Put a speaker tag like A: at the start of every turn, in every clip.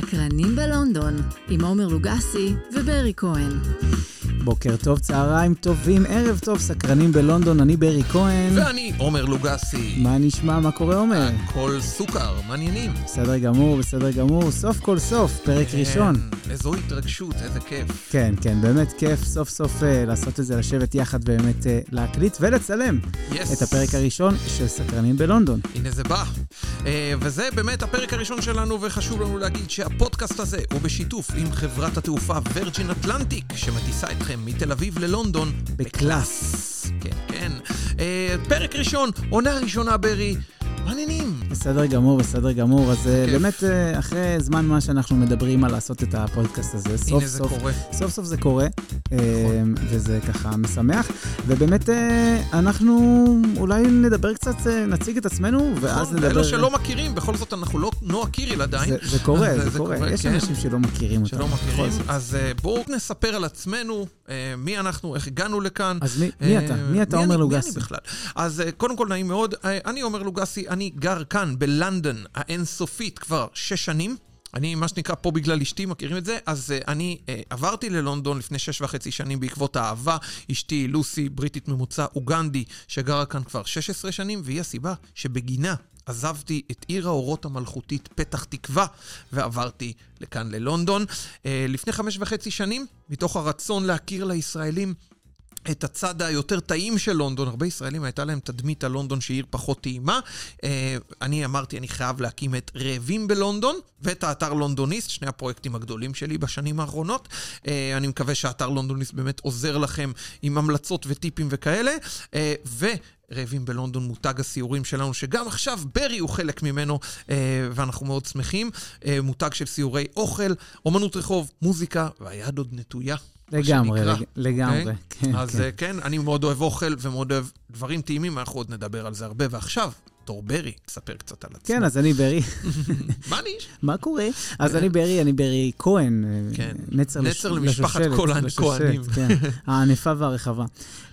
A: סקרנים בלונדון, עם עומר לוגסי וברי כהן.
B: בוקר טוב, צהריים טובים, ערב טוב, סקרנים בלונדון, אני ברי כהן.
C: ואני עומר לוגסי.
B: מה נשמע, מה קורה עומר?
C: הכל סוכר, מעניינים.
B: בסדר גמור, בסדר גמור, סוף כל סוף, פרק
C: כן,
B: ראשון.
C: איזו התרגשות, איזה כיף.
B: כן, כן, באמת כיף סוף סוף uh, לעשות את זה, לשבת יחד באמת uh, להקליט ולצלם
C: Yes.
B: את הפרק הראשון של סקרנים בלונדון.
C: הנה זה בא. אה, וזה באמת הפרק הראשון שלנו, וחשוב לנו להגיד שהפודקאסט הזה הוא בשיתוף עם חברת התעופה וירג'ין אטלנטיק, שמטיסה אתכם מתל אביב ללונדון
B: בקלאס.
C: כן, כן. אה, פרק ראשון, עונה ראשונה, ברי. מה העניינים.
B: בסדר גמור, בסדר גמור. אז אה,
C: כיף.
B: באמת, אה, אחרי זמן מה שאנחנו מדברים על לעשות את הפודקאסט הזה, סוף סוף. סוף סוף זה קורה, אה, וזה ככה משמח. ובאמת, אנחנו אולי נדבר קצת, נציג את עצמנו, ואז
C: נכון,
B: נדבר...
C: לאלו שלא מכירים, בכל זאת אנחנו לא נועה קיריל עדיין.
B: זה, זה קורה,
C: זה-
B: זה,
C: זה
B: קורה. יש
C: כן.
B: אנשים שלא מכירים אותנו.
C: שלא מכירים. אז בואו נספר על עצמנו, מי אנחנו, איך הגענו לכאן.
B: אז מי, מי אתה? מי אתה,
C: אני-
B: עומר לוגסי?
C: אז קודם כל, נעים מאוד. אני עומר לוגסי, אני גר כאן, בלונדון האינסופית, כבר שש שנים. אני, מה שנקרא, פה בגלל אשתי, מכירים את זה? אז uh, אני uh, עברתי ללונדון לפני שש וחצי שנים בעקבות האהבה. אשתי, לוסי, בריטית ממוצע, אוגנדי, שגרה כאן כבר 16 שנים, והיא הסיבה שבגינה עזבתי את עיר האורות המלכותית פתח תקווה, ועברתי לכאן ללונדון. Uh, לפני חמש וחצי שנים, מתוך הרצון להכיר לישראלים את הצד היותר טעים של לונדון. הרבה ישראלים הייתה להם תדמית על לונדון שהיא עיר פחות טעימה. אה, אני אמרתי, אני חייב להקים את רעבים בלונדון ואת האתר לונדוניסט, שני הפרויקטים הגדולים שלי בשנים האחרונות. אה, אני מקווה שהאתר לונדוניסט באמת עוזר לכם עם המלצות וטיפים וכאלה. אה, ו... רעבים בלונדון, מותג הסיורים שלנו, שגם עכשיו ברי הוא חלק ממנו, אה, ואנחנו מאוד שמחים. אה, מותג של סיורי אוכל, אומנות רחוב, מוזיקה, והיד עוד נטויה.
B: לגמרי. לג- לגמרי. כן,
C: אז
B: כן.
C: אה, כן, אני מאוד אוהב אוכל ומאוד אוהב דברים טעימים, אנחנו עוד נדבר על זה הרבה. ועכשיו, תור ברי, תספר קצת על עצמך.
B: כן, אז אני ברי.
C: מה ניש?
B: מה קורה? אז אני ברי, אני ברי כהן. אה,
C: כן.
B: נצר,
C: למשפחת
B: לשושלת,
C: כהן-
B: לשושלת,
C: כהנים.
B: כן, הענפה והרחבה.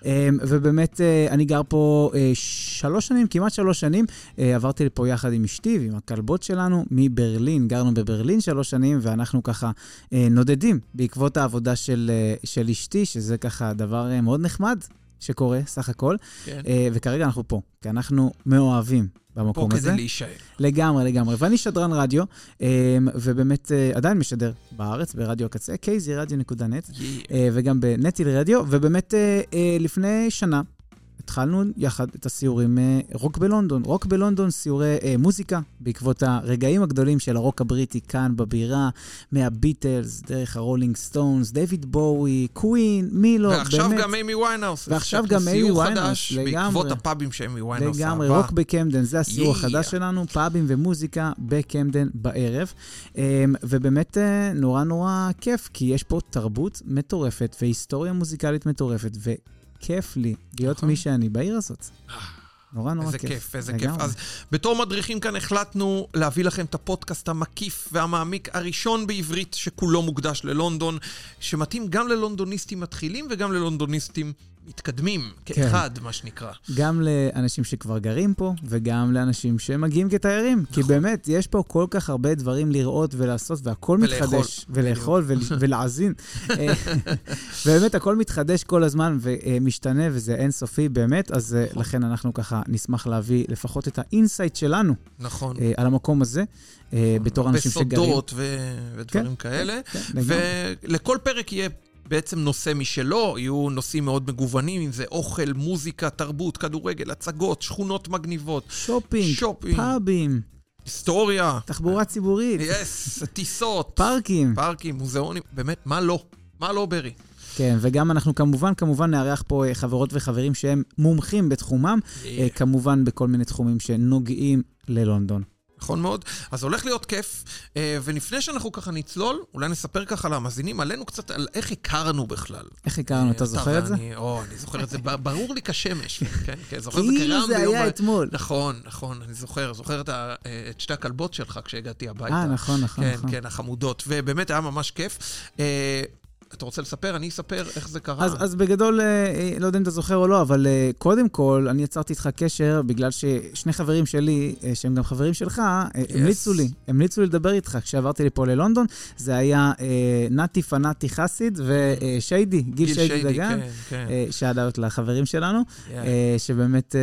B: אה, ובאמת, אה, אני גר פה אה, שלוש שנים, כמעט שלוש שנים. עברתי לפה יחד עם אשתי ועם הכלבות שלנו מברלין. גרנו בברלין שלוש שנים, ואנחנו ככה נודדים בעקבות העבודה של, של אשתי, שזה ככה דבר מאוד נחמד שקורה, סך הכל.
C: כן.
B: אה, וכרגע אנחנו פה, כי אנחנו מאוהבים
C: פה
B: במקום הזה.
C: כדי להישאר.
B: לגמרי, לגמרי. ואני שדרן רדיו, אמ, ובאמת אה, עדיין משדר בארץ, ברדיו הקצה, kzradio.net, אה, וגם בנטיל רדיו, ובאמת אה, אה, לפני שנה התחלנו יחד את הסיורים אה, רוק בלונדון. רוק בלונדון, סיורי אה, מוזיקה, בעקבות הרגעים הגדולים של הרוק הבריטי כאן בבירה, מהביטלס, דרך הרולינג סטונס, דיוויד בואי, קווין, מי לא,
C: ועכשיו
B: באמת.
C: גם אימי ויינהאוס.
B: ועכשיו גם אימי
C: חדש
B: לגמרי.
C: בעקבות הפאבים שאימי ויינהאוס אהבה.
B: לגמרי, רוק בקמדן, זה הסיור
C: Yeah.
B: החדש שלנו, פאבים ומוזיקה בקמדן בערב. אמ, ובאמת אה, נורא נורא כיף, כי יש פה תרבות מטורפת והיסטוריה מוזיקלית מטורפת, וכיף לי להיות
C: נכון.
B: מי שאני בעיר הזאת. נורא נורא
C: איזה
B: כיף.
C: כיף, איזה כיף.
B: לגמרי.
C: אז בתור מדריכים כאן החלטנו להביא לכם את הפודקאסט המקיף והמעמיק הראשון בעברית שכולו מוקדש ללונדון, שמתאים גם ללונדוניסטים מתחילים וגם ללונדוניסטים מתקדמים,
B: כן.
C: כאחד, מה שנקרא.
B: גם לאנשים שכבר גרים פה, וגם לאנשים שמגיעים כתיירים. כי
C: נכון.
B: באמת, יש פה כל כך הרבה דברים לראות ולעשות, והכל
C: ולאכול.
B: מתחדש. ולאכול. ול- ולהאזין. אה, ובאמת, הכל מתחדש כל הזמן ומשתנה, וזה אינסופי באמת, אז אה,
C: נכון.
B: לכן אנחנו ככה נשמח להביא לפחות את ה insight שלנו
C: נכון.
B: אה, על המקום הזה, אה, בתור אנשים שגרים.
C: בסודות ו- ודברים כאלה.
B: כן.
C: ולכל פרק יהיה בעצם נושא משלו, יהיו נושאים מאוד מגוונים, אם זה אוכל, מוזיקה, תרבות, כדורגל, הצגות, שכונות מגניבות,
B: שופינג,
C: שופינג,
B: פאבים,
C: היסטוריה,
B: תחבורה ציבורית,
C: yes, טיסות,
B: פארקים.
C: פארקים, מוזיאונים, באמת, מה לא? מה לא, ברי?
B: כן, וגם אנחנו כמובן, כמובן נארח פה אה, חברות וחברים שהם מומחים בתחומם, אה, כמובן בכל מיני תחומים שנוגעים ללונדון.
C: נכון מאוד. אז הולך להיות כיף, אה, ולפני שאנחנו ככה נצלול, אולי נספר ככה למאזינים עלינו קצת על איך הכרנו בכלל.
B: איך הכרנו? אתה זוכר את זה?
C: או, אני זוכר את זה, ברור לי כשמש. כן, כן, זוכר את זה
B: כאילו זה היה אתמול.
C: נכון, נכון, אני זוכר, זוכר את אה, את שתי הכלבות שלך כשהגעתי הביתה.
B: אה, נכון, נכון,
C: כן,
B: נכון.
C: כן, החמודות, ובאמת היה ממש כיף. אה, אתה רוצה לספר? אני אספר איך זה קרה.
B: אז, אז בגדול, אה, לא יודע אם אתה זוכר או לא, אבל אה, קודם כל, אני יצרתי איתך קשר בגלל ששני חברים שלי, אה, שהם גם חברים שלך, yes. המליצו לי, המליצו לי לדבר איתך כשעברתי לפה ללונדון. זה היה נתי פנאטי חסיד ושיידי, גיל, גיל שיידי דגן, כן, כן. שעד לחברים שלנו, yeah. שבאמת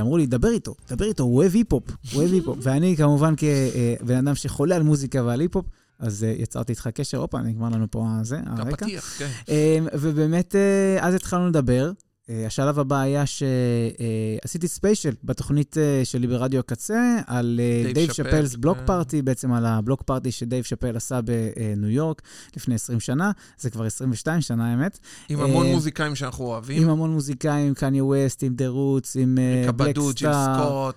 B: אמרו לי, דבר איתו, דבר איתו, הוא אוהב היפ-הופ, הוא אוהב היפ-הופ. ואני כמובן כבן אדם שחולה על מוזיקה ועל היפ-הופ, אז uh, יצרתי איתך קשר, הופה, נגמר לנו פה זה, הרקע.
C: הפתיח, כן. Uh,
B: ובאמת, uh, אז התחלנו לדבר. Uh, השלב הבא היה שעשיתי ספיישל בתוכנית שלי ברדיו הקצה, על אה, Dave Chappelle's Block כן. Party, בעצם על ה block party שדייב שאפל עשה בניו יורק לפני 20 שנה, זה כבר 22 שנה, האמת.
C: עם המון מוזיקאים שאנחנו אוהבים.
B: עם המון מוזיקאים, קניה ווסט, עם דה רוטס, עם בלק סטאר.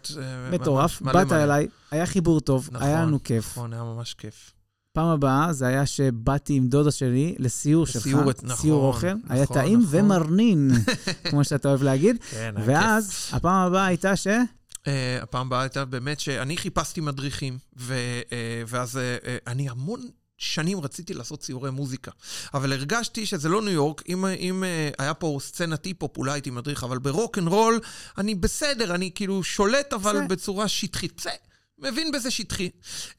B: מטורף, באת אליי, היה חיבור טוב, נכון, היה לנו כיף.
C: נכון, היה ממש כיף.
B: פעם הבאה זה היה שבאתי עם דודה שלי לסיור שלך,
C: סיור, נכון,
B: סיור אוכל. נכון, היה טעים נכון. ומרנין, כמו שאתה אוהב להגיד. כן, ואז, כיף. הפעם הבאה הייתה ש...
C: אה, הפעם הבאה הייתה באמת שאני חיפשתי מדריכים, ו, uh, ואז uh, uh, אני המון שנים רציתי לעשות סיורי מוזיקה. אבל הרגשתי שזה לא ניו יורק, אם, אם היה פה סצנת היפ-הופ, אולי הייתי מדריך, אבל ברוק אנד רול אני בסדר, אני כאילו שולט, אבל זה. בצורה שטחית. בסדר. מבין בזה שטחי.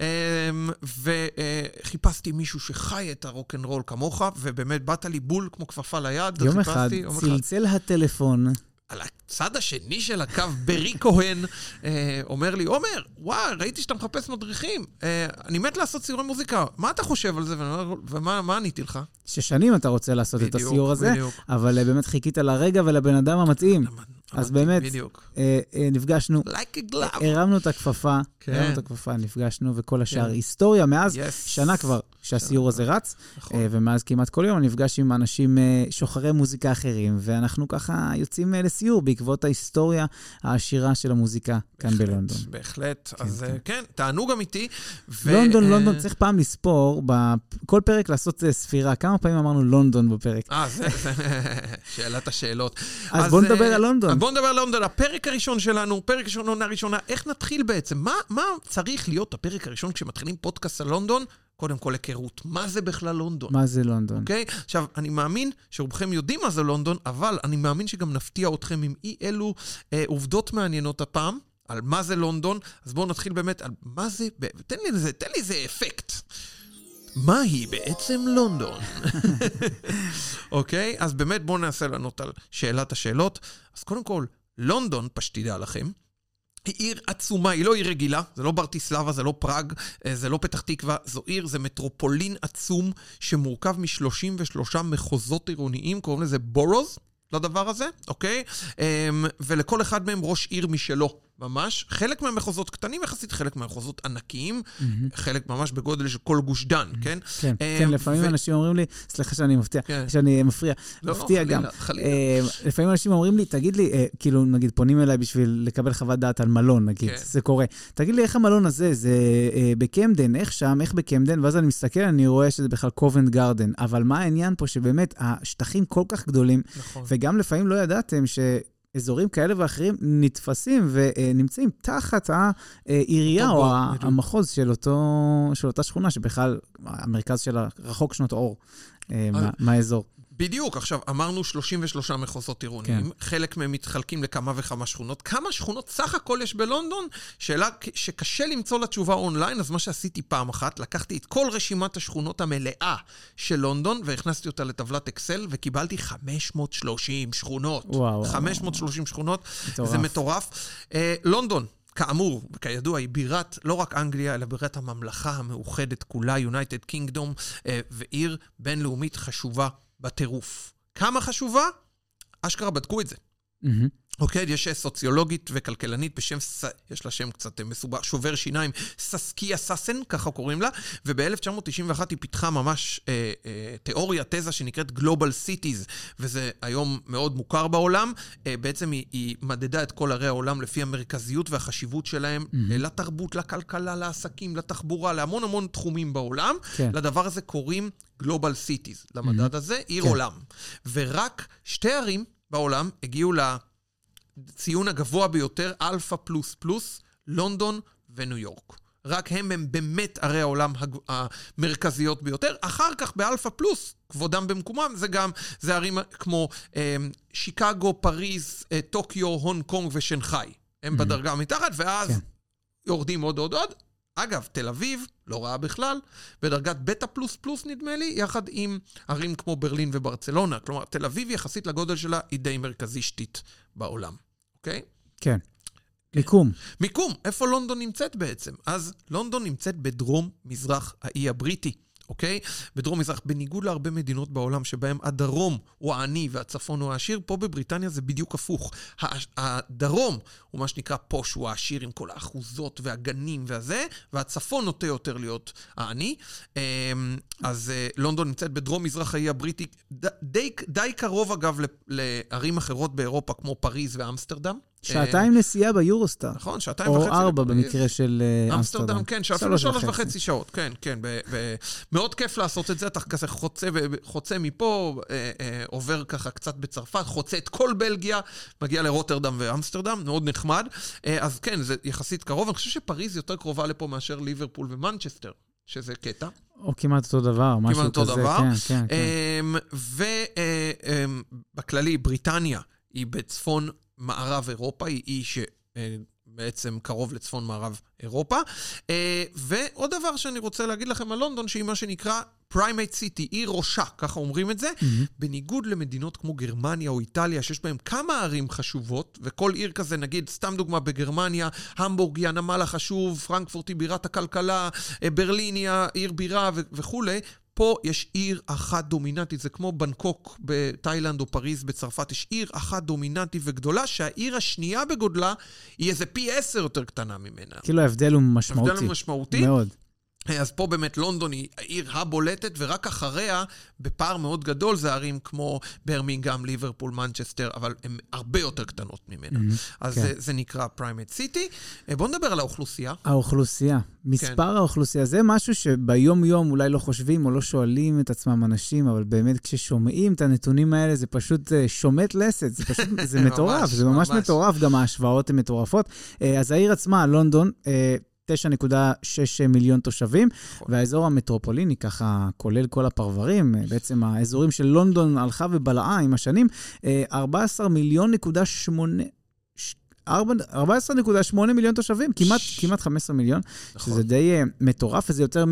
C: אמ, וחיפשתי מישהו שחי את הרוקנרול כמוך, ובאמת באת לי בול כמו כפפה ליד.
B: יום אחד צלצל הטלפון.
C: על הצד השני של הקו, ברי כהן, אה, אומר לי, עומר, וואי, ראיתי שאתה מחפש מדריכים. אה, אני מת לעשות ציורי מוזיקה, מה אתה חושב על זה? ומה עניתי לך?
B: ששנים אתה רוצה לעשות בדיוק, את הסיור הזה, בדיוק. אבל אה, באמת חיכית לרגע ולבן אדם המתאים. אז באמת, אה, אה, נפגשנו, like הרמנו את הכפפה, כן. הרמנו את הכפפה, נפגשנו, וכל השאר כן. היסטוריה. מאז yes. שנה כבר שהסיור הזה רץ, נכון. אה, ומאז כמעט כל יום אני נפגש עם אנשים אה, שוחרי מוזיקה אחרים, ואנחנו ככה יוצאים אה, לסיור בעקבות ההיסטוריה העשירה של המוזיקה כאן בהחלט, בלונדון.
C: בהחלט, כן, אז כן, כן תענוג אמיתי.
B: ו... לונדון, לונדון, צריך פעם לספור, בכל פרק לעשות ספירה. כמה פעמים אמרנו לונדון בפרק?
C: אה, זה, זה שאלת השאלות.
B: אז, אז בואו נדבר על לונדון.
C: בואו נדבר על לונדון. הפרק הראשון שלנו, פרק ראשון, עונה ראשונה, איך נתחיל בעצם? מה, מה צריך להיות הפרק הראשון כשמתחילים פודקאסט על לונדון? קודם כל היכרות. מה זה בכלל לונדון?
B: מה זה לונדון?
C: אוקיי? Okay? עכשיו, אני מאמין שרובכם יודעים מה זה לונדון, אבל אני מאמין שגם נפתיע אתכם עם אי אלו אה, עובדות מעניינות הפעם. על מה זה לונדון, אז בואו נתחיל באמת על מה זה, תן לי איזה, תן לי איזה אפקט. מהי בעצם לונדון? אוקיי? okay? אז באמת בואו ננסה לענות על שאלת השאלות. אז קודם כל, לונדון, פשטידה לכם, היא עיר עצומה, היא לא עיר רגילה, זה לא ברטיסלבה, זה לא פראג, אה, זה לא פתח תקווה, זו עיר, זה מטרופולין עצום שמורכב מ-33 מחוזות עירוניים, קוראים לזה בורוז, לדבר הזה, אוקיי? אמ, ולכל אחד מהם ראש עיר משלו. ממש. חלק מהמחוזות קטנים יחסית, חלק מהמחוזות ענקיים, mm-hmm. חלק ממש בגודל של כל גוש דן. כן?
B: כן, um, כן, לפעמים ו... אנשים אומרים לי, סליחה שאני מפתיע, כן. שאני מפריע, לא, מפתיע לא, גם. חלילה, חלילה. Uh, לפעמים אנשים אומרים לי, תגיד לי, uh, כאילו, נגיד, פונים אליי בשביל לקבל חוות דעת על מלון, נגיד, כן. זה קורה. תגיד לי, איך המלון הזה, זה uh, בקמדן, איך שם, איך בקמדן, ואז אני מסתכל, אני רואה שזה בכלל קובנט גרדן. אבל מה העניין פה, שבאמת, השטחים כל כך גדולים, נכון. וגם לפעמים לא ידעתם ש... אזורים כאלה ואחרים נתפסים ונמצאים תחת העירייה או המחוז של, אותו, של אותה שכונה, שבכלל המרכז שלה רחוק שנות אור אה, מהאזור.
C: בדיוק, עכשיו, אמרנו 33 מחוזות עירוניים, כן. חלק מהם מתחלקים לכמה וכמה שכונות. כמה שכונות סך הכל יש בלונדון? שאלה שקשה למצוא לה תשובה אונליין, אז מה שעשיתי פעם אחת, לקחתי את כל רשימת השכונות המלאה של לונדון, והכנסתי אותה לטבלת אקסל, וקיבלתי 530 שכונות.
B: וואו.
C: 530 וואו. שכונות, מטורף. זה מטורף. אה, לונדון, כאמור, וכידוע, היא בירת לא רק אנגליה, אלא בירת הממלכה המאוחדת כולה, United Kingdom, אה, ועיר בינלאומית חשובה בטירוף. כמה חשובה? אשכרה בדקו את זה. Mm-hmm. אוקיי, יש סוציולוגית וכלכלנית בשם, יש לה שם קצת מסובך, שובר שיניים, ססקיה סאסן, ככה קוראים לה, וב-1991 היא פיתחה ממש אה, אה, תיאוריה, תזה שנקראת Global Cities, וזה היום מאוד מוכר בעולם. אה, בעצם היא, היא מדדה את כל ערי העולם לפי המרכזיות והחשיבות שלהם mm-hmm. לתרבות, לכלכלה, לעסקים, לתחבורה, להמון המון תחומים בעולם. כן. לדבר הזה קוראים Global Cities, למדד mm-hmm. הזה, עיר כן. עולם. ורק שתי ערים בעולם הגיעו לציון הגבוה ביותר, אלפא פלוס פלוס, לונדון וניו יורק. רק הם הם באמת ערי העולם המרכזיות ביותר. אחר כך באלפא פלוס, כבודם במקומם, זה גם, זה ערים כמו אה, שיקגו, פריז, אה, טוקיו, הונג קונג ושנגחאי. הם
B: Mhm.
C: בדרגה מתחת, ואז
B: כן.
C: יורדים עוד עוד עוד. אגב, תל אביב, לא רעה בכלל, בדרגת בטא פלוס פלוס נדמה לי, יחד עם ערים כמו ברלין וברצלונה. כלומר, תל אביב יחסית לגודל שלה היא די מרכזישתית בעולם, אוקיי?
B: כן. מיקום.
C: מיקום, איפה לונדון נמצאת בעצם? אז לונדון נמצאת בדרום-מזרח האי הבריטי. אוקיי? בדרום מזרח, בניגוד להרבה מדינות בעולם שבהן הדרום הוא העני והצפון הוא העשיר, פה בבריטניה זה בדיוק הפוך. הדרום הוא מה שנקרא פוש, הוא העשיר עם כל האחוזות והגנים והזה, והצפון נוטה יותר להיות העני. אמ, אז אה, לונדון נמצאת בדרום מזרח האי הבריטי, די, די קרוב אגב לערים אחרות באירופה כמו פריז ואמסטרדם.
B: שעתיים נסיעה ביורוסטאר.
C: נכון, שעתיים וחצי.
B: או ארבע. במקרה של אה,
C: אמסטרדם, כן, שאפילו
B: שלוש וחצי.
C: שעות, כן, כן. מאוד כיף לעשות את זה, אתה כזה חוצה, מפה, אה, אה, עובר ככה קצת בצרפת, חוצה את כל בלגיה, מגיע לרוטרדם ואמסטרדם, מאוד נחמד. אה, אז כן, זה יחסית קרוב, אני חושב שפריז יותר קרובה לפה מאשר ליברפול ומנצ'סטר, שזה קטע.
B: או כמעט אותו דבר, משהו
C: אותו
B: כזה.
C: דבר.
B: כן, כן, כן.
C: ובכללי, בריטניה היא בצפון מערב אירופה, היא אי שבעצם קרוב לצפון מערב אירופה. אה, ועוד דבר שאני רוצה להגיד לכם על לונדון, שהיא מה שנקרא primate city, עיר ראשה, ככה אומרים את זה.
B: מהמם.
C: בניגוד למדינות כמו גרמניה או איטליה, שיש בהן כמה ערים חשובות, וכל עיר כזה, נגיד, סתם דוגמה, בגרמניה, המבורג היא הנמל החשוב, פרנקפורט היא בירת הכלכלה, אה, ברלין היא העיר בירה ו- וכולי. פה יש עיר אחת דומיננטית, זה כמו בנקוק בתאילנד או פריז בצרפת, יש עיר אחת דומיננטית וגדולה, שהעיר השנייה בגודלה היא איזה פי עשר יותר קטנה ממנה.
B: כאילו ההבדל הוא משמעותי.
C: הבדל משמעותי.
B: מאוד.
C: אז פה באמת לונדון היא העיר הבולטת, ורק אחריה, בפער מאוד גדול, זה ערים כמו ברמינגהם, ליברפול, מנצ'סטר, אבל הן הרבה יותר קטנות ממנה.
B: מהמם.
C: אז
B: כן.
C: זה, זה נקרא primate city. בואו נדבר על האוכלוסייה.
B: האוכלוסייה,
C: כן.
B: מספר האוכלוסייה, זה משהו שביום-יום אולי לא חושבים או לא שואלים את עצמם אנשים, אבל באמת כששומעים את הנתונים האלה, זה פשוט אה, שומט לסת, זה פשוט, זה מטורף,
C: ממש,
B: זה ממש
C: ממש.
B: מטורף, גם ההשוואות הן מטורפות. אה, אז העיר עצמה, לונדון, אה, 9.6 מיליון תושבים,
C: נכון.
B: והאזור המטרופוליני, ככה כולל כל הפרברים, אה, בעצם האזורים של לונדון הלכה ובלעה עם השנים, אה, 14 מיליון נקודה שמונה... ש- ארבע- 14.8 מיליון תושבים, כמעט,
C: ש-
B: כמעט 15 מיליון,
C: נכון.
B: שזה די uh, מטורף, וזה יותר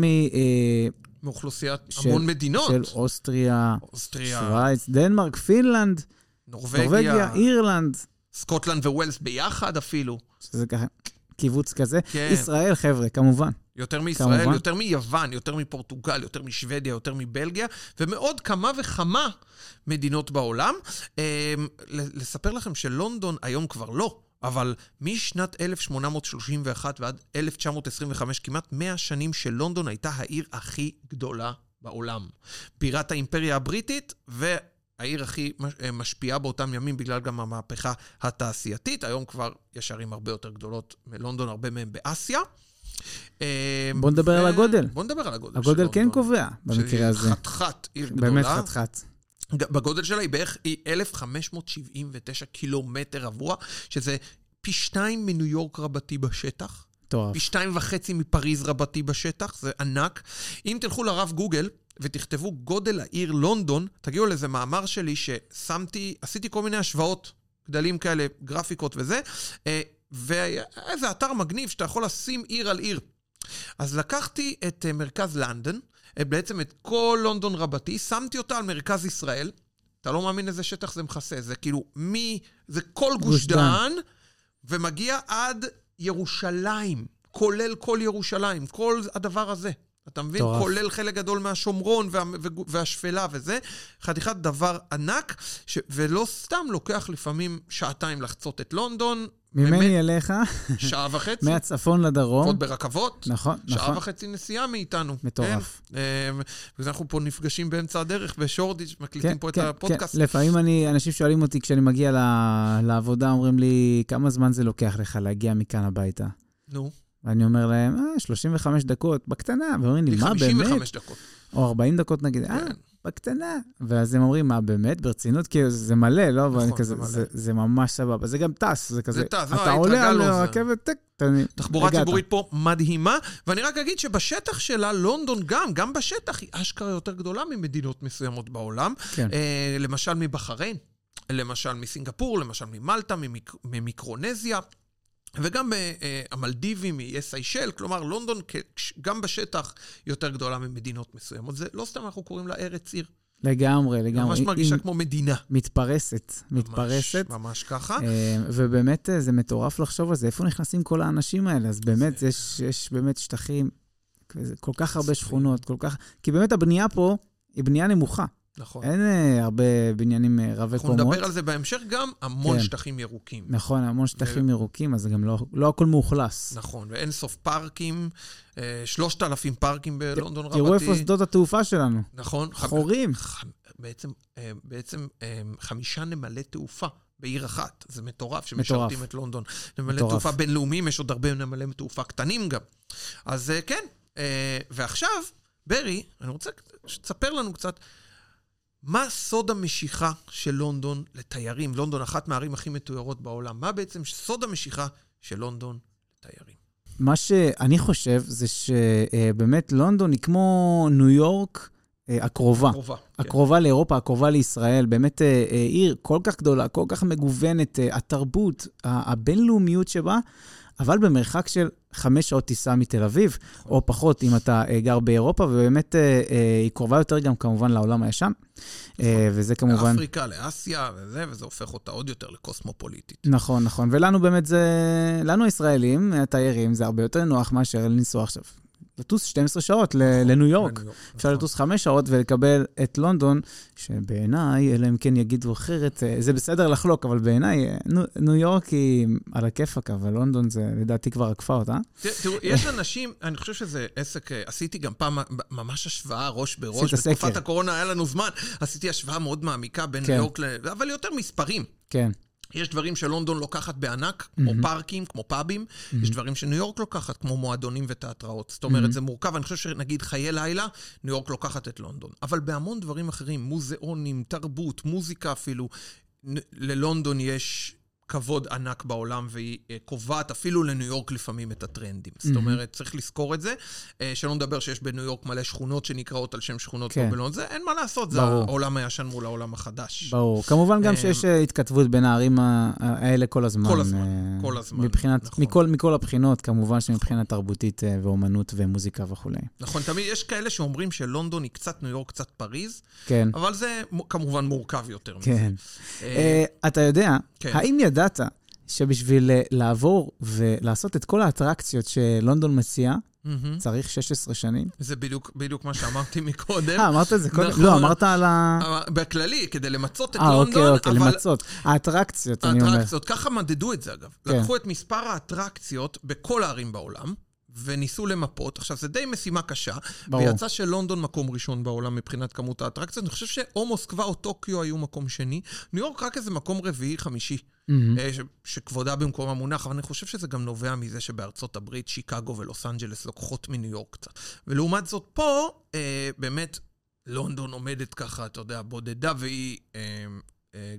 C: מאוכלוסיית
B: של-
C: המון מדינות.
B: משל אוסטריה,
C: אוסטריה,
B: שווייץ, דנמרק, פינלנד,
C: נורבגיה,
B: נורבגיה, אירלנד,
C: סקוטלנד וווילס ביחד אפילו.
B: שזה ככה קיבוץ כזה.
C: כן.
B: ישראל, חבר'ה, כמובן.
C: יותר מישראל,
B: כמובן.
C: יותר מיוון, יותר מפורטוגל, יותר משוודיה, יותר מבלגיה, ומעוד כמה וכמה מדינות בעולם. אה, לספר לכם שלונדון היום כבר לא, אבל משנת 1831 ועד 1925, כמעט 100 שנים שלונדון הייתה העיר הכי גדולה בעולם. בירת האימפריה הבריטית, ו... העיר הכי אה, משפיעה באותם ימים בגלל גם המהפכה התעשייתית. היום כבר יש ערים הרבה יותר גדולות מלונדון, הרבה מהן באסיה. אה,
B: בוא נדבר על הגודל.
C: בוא נדבר על הגודל של
B: הגודל כן. קובע במקרה הזה.
C: חתיכת עיר גדולה.
B: באמת חתיכת.
C: בגודל שלה היא בערך היא 1,579 קילומטר רבוע, שזה פי שתיים מניו יורק רבתי בשטח,
B: מטורף.
C: פי שתיים וחצי מפריז רבתי בשטח, זה ענק. אם תלכו לרב גוגל ותכתבו גודל העיר לונדון, תגיעו לאיזה מאמר שלי ששמתי, עשיתי כל מיני השוואות, גדלים כאלה, גרפיקות וזה, אה, והיה איזה אתר מגניב שאתה יכול לשים עיר על עיר. אז לקחתי את אה, מרכז לנדון, את בעצם את כל לונדון רבתי, שמתי אותה על מרכז ישראל. אתה לא מאמין איזה שטח זה מכסה, זה כאילו מי... זה כל גוש.
B: דן,
C: ומגיע עד ירושלים, כולל כל ירושלים, כל הדבר הזה. אתה מבין?
B: מטורף.
C: כולל חלק גדול מהשומרון וה, והשפלה וזה. חתיכת דבר ענק, ש, ולא סתם לוקח לפעמים שעתיים לחצות את לונדון.
B: ממני
C: באמת,
B: אליך,
C: שעה וחצי.
B: מהצפון לדרום.
C: עוד ברכבות.
B: נכון,
C: שעה
B: נכון.
C: וחצי נסיעה מאיתנו.
B: מטורף.
C: כן. אה, ואז אנחנו פה נפגשים באמצע הדרך בשורדיש, מקליטים
B: כן,
C: פה את
B: כן,
C: הפודקאסט.
B: כן. לפעמים אני, אנשים שואלים אותי כשאני מגיע ל- לעבודה, אומרים לי, כמה זמן זה לוקח לך להגיע מכאן הביתה?
C: נו,
B: ואני אומר להם, אה, 35 דקות, בקטנה. ואומרים לי,
C: לי
B: מה, באמת?
C: 55 דקות.
B: או 40 דקות נגיד, אה,
C: כן.
B: בקטנה. ואז הם אומרים, מה, באמת? ברצינות? כאילו, זה מלא, לא?
C: נכון,
B: ואני
C: זה
B: כזה,
C: מלא.
B: זה, זה ממש סבבה. זה גם טס, זה כזה...
C: זה טס, לא,
B: אתה עולה על הרכבת, טק, אתה...
C: תחבורה
B: הגעת.
C: ציבורית פה מדהימה, ואני רק אגיד שבשטח שלה, לונדון גם, גם בשטח היא אשכרה יותר גדולה ממדינות מסוימות בעולם.
B: כן.
C: אה, למשל מבחריין, למשל מסינגפור, למשל ממלטה, ממיק, ממיקרונזיה. וגם אה, אה, המלדיבים, מאיי סיישל, כלומר לונדון גם בשטח יותר גדולה ממדינות מסוימות. זה לא סתם אנחנו קוראים לה ארץ עיר.
B: לגמרי,
C: היא
B: לגמרי.
C: ממש
B: היא-
C: מרגישה
B: היא
C: כמו מדינה.
B: מתפרסת,
C: ממש,
B: מתפרסת.
C: ממש ככה.
B: אה, ובאמת זה מטורף לחשוב על זה, איפה נכנסים כל האנשים האלה? אז באמת,
C: זה-
B: יש, יש באמת שטחים, כל כך הרבה שכונות, כל כך... כי באמת הבנייה פה היא בנייה נמוכה.
C: נכון.
B: אין אה, הרבה בניינים אה, רבי
C: אנחנו
B: קומות.
C: נדבר על זה בהמשך גם, המון
B: כן.
C: שטחים ירוקים.
B: נכון, המון שטחים ירוקים, אז זה גם לא, לא הכל מאוכלס.
C: נכון, ואין סוף פארקים, אה, שלושת אלפים פארקים בלונדון רבתי.
B: תראו איפה שדות התעופה שלנו,
C: נכון.
B: חורים.
C: ח- בעצם, אה, בעצם אה, חמישה נמלי תעופה בעיר אחת. זה מטורף שמשרתים את לונדון. נמלי
B: מטורף.
C: תעופה בינלאומיים, יש עוד הרבה נמלי תעופה קטנים גם. אז אה, כן, ועכשיו, ברי, אני רוצה שתספר לנו קצת, מה סוד המשיכה של לונדון לתיירים? לונדון אחת מהערים הכי מתוירות בעולם. מה בעצם סוד המשיכה של לונדון לתיירים?
B: מה שאני חושב זה שבאמת לונדון היא כמו ניו יורק אה, הקרובה.
C: קרובה. כן.
B: הקרובה לאירופה, הקרובה לישראל, באמת אה, אה, עיר כל כך גדולה, כל כך מגוונת, התרבות, הבינלאומיות שבה, אבל במרחק של חמש שעות טיסה מתל אביב, או פחות אם אתה אה, גר באירופה, ובאמת אה, אה, היא קרובה יותר גם כמובן לעולם הישן, אה, וזה כמובן...
C: לאפריקה, לאסיה וזה, וזה הופך אותה עוד יותר לקוסמופוליטית.
B: נכון, נכון. ולנו באמת זה, לנו הישראלים, התיירים, זה הרבה יותר נוח מאשר לנסוע עכשיו. לטוס 12 שעות ל- לניו יורק. אפשר
C: נכון.
B: לטוס חמש שעות ולקבל את לונדון, שבעיניי, אלא אם כן יגידו אחרת, אה, זה בסדר לחלוק, אבל בעיניי, אה, ניו- יורק היא על הכיפאק, אבל לונדון זה לדעתי כבר עקפה אותה.
C: תראו, יש אנשים, אני חושב שזה עסק, אה, עשיתי גם פעם ממש השוואה ראש בראש. בתקופת. הקורונה היה לנו זמן, עשיתי השוואה מאוד מעמיקה בין
B: כן.
C: ניו יורק. אבל יותר מספרים.
B: כן,
C: יש דברים שלונדון לוקחת בענק, כמו פארקים, כמו פאבים. יש דברים שניו יורק לוקחת, כמו מועדונים ותיאטראות. זאת אומרת, זה מורכב. אני חושב שנגיד חיי לילה, ניו יורק לוקחת את לונדון. אבל בהמון דברים אחרים, מוזיאונים, תרבות, מוזיקה אפילו, ללונדון יש כבוד ענק בעולם, והיא אה, קובעת אפילו לניו יורק לפעמים את הטרנדים. זאת אומרת, צריך לזכור את זה. אה, שלא נדבר שיש בניו יורק מלא שכונות שנקראות על שם שכונות
B: כן.
C: בלונדון. זה אין מה לעשות, זה
B: ברור.
C: העולם הישן מול העולם החדש.
B: ברור. כמובן גם
C: אה,
B: שיש התכתבות בין הערים האלה כל הזמן.
C: כל הזמן, כל הזמן,
B: מבחינת,
C: נכון.
B: מכל, מכל הבחינות, כמובן שמבחינה תרבותית אה, ואומנות ומוזיקה וכולי.
C: נכון, תמיד יש כאלה שאומרים שלונדון היא קצת ניו יורק, קצת פריז,
B: כן,
C: אבל זה כמובן מורכב יותר מזה.
B: כן.
C: אה,
B: אתה יודע,
C: כן.
B: האם ידעת שבשביל אה, לעבור ולעשות את כל האטרקציות שלונדון מציעה,
C: מהמם.
B: צריך 16 שנים?
C: זה בדיוק בדיוק מה שאמרתי מקודם.
B: אה, אמרת את זה קודם?
C: נכון.
B: לא, אמרת על ה...
C: אבל בכללי, כדי למצות את
B: אה,
C: לונדון,
B: אוקיי, אוקיי,
C: אבל
B: למצות. האטרקציות, אני אומר.
C: האטרקציות, ככה מדדו את זה אגב.
B: כן.
C: לקחו את מספר האטרקציות בכל הערים בעולם, וניסו למפות. עכשיו, זה די משימה קשה,
B: ברור.
C: ויצא שלונדון מקום ראשון בעולם מבחינת כמות האטרקציות. אני חושב שאו מוסקבה או טוקיו היו מקום שני. ניו יורק רק איזה מקום רביעי, חמישי.
B: מהמם.
C: אה, ש- שכבודה במקום המונח, אבל אני חושב שזה גם נובע מזה שבארצות הברית, שיקגו ולוס אנג'לס לוקחות מניו יורק קצת. ולעומת זאת, פה, אה, באמת, לונדון עומדת ככה, אתה יודע, בודדה, והיא אה,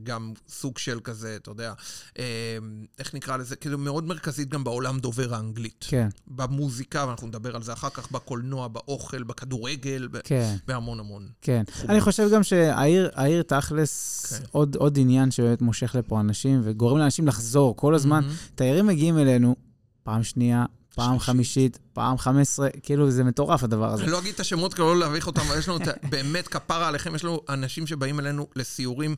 C: גם סוג של כזה, אתה יודע, אה, איך נקרא לזה? כאילו מאוד מרכזית גם בעולם דובר האנגלית.
B: כן,
C: במוזיקה, ואנחנו נדבר על זה אחר כך, בקולנוע, באוכל, בכדורגל,
B: כן,
C: בהמון המון.
B: כן.
C: תחומים.
B: אני חושב גם שהעיר העיר תכלס,
C: כן.
B: עוד עוד עניין שבאמת מושך לפה אנשים וגורם לאנשים לחזור כל הזמן.
C: מהמם.
B: תיירים מגיעים אלינו פעם שנייה, פעם. חמישית, פעם חמש עשרה, כאילו זה מטורף הדבר הזה.
C: אני לא אגיד את השמות כדי לא להביך אותם, אבל יש לנו באמת כפרה עליכם, יש לנו אנשים שבאים אלינו לסיורים.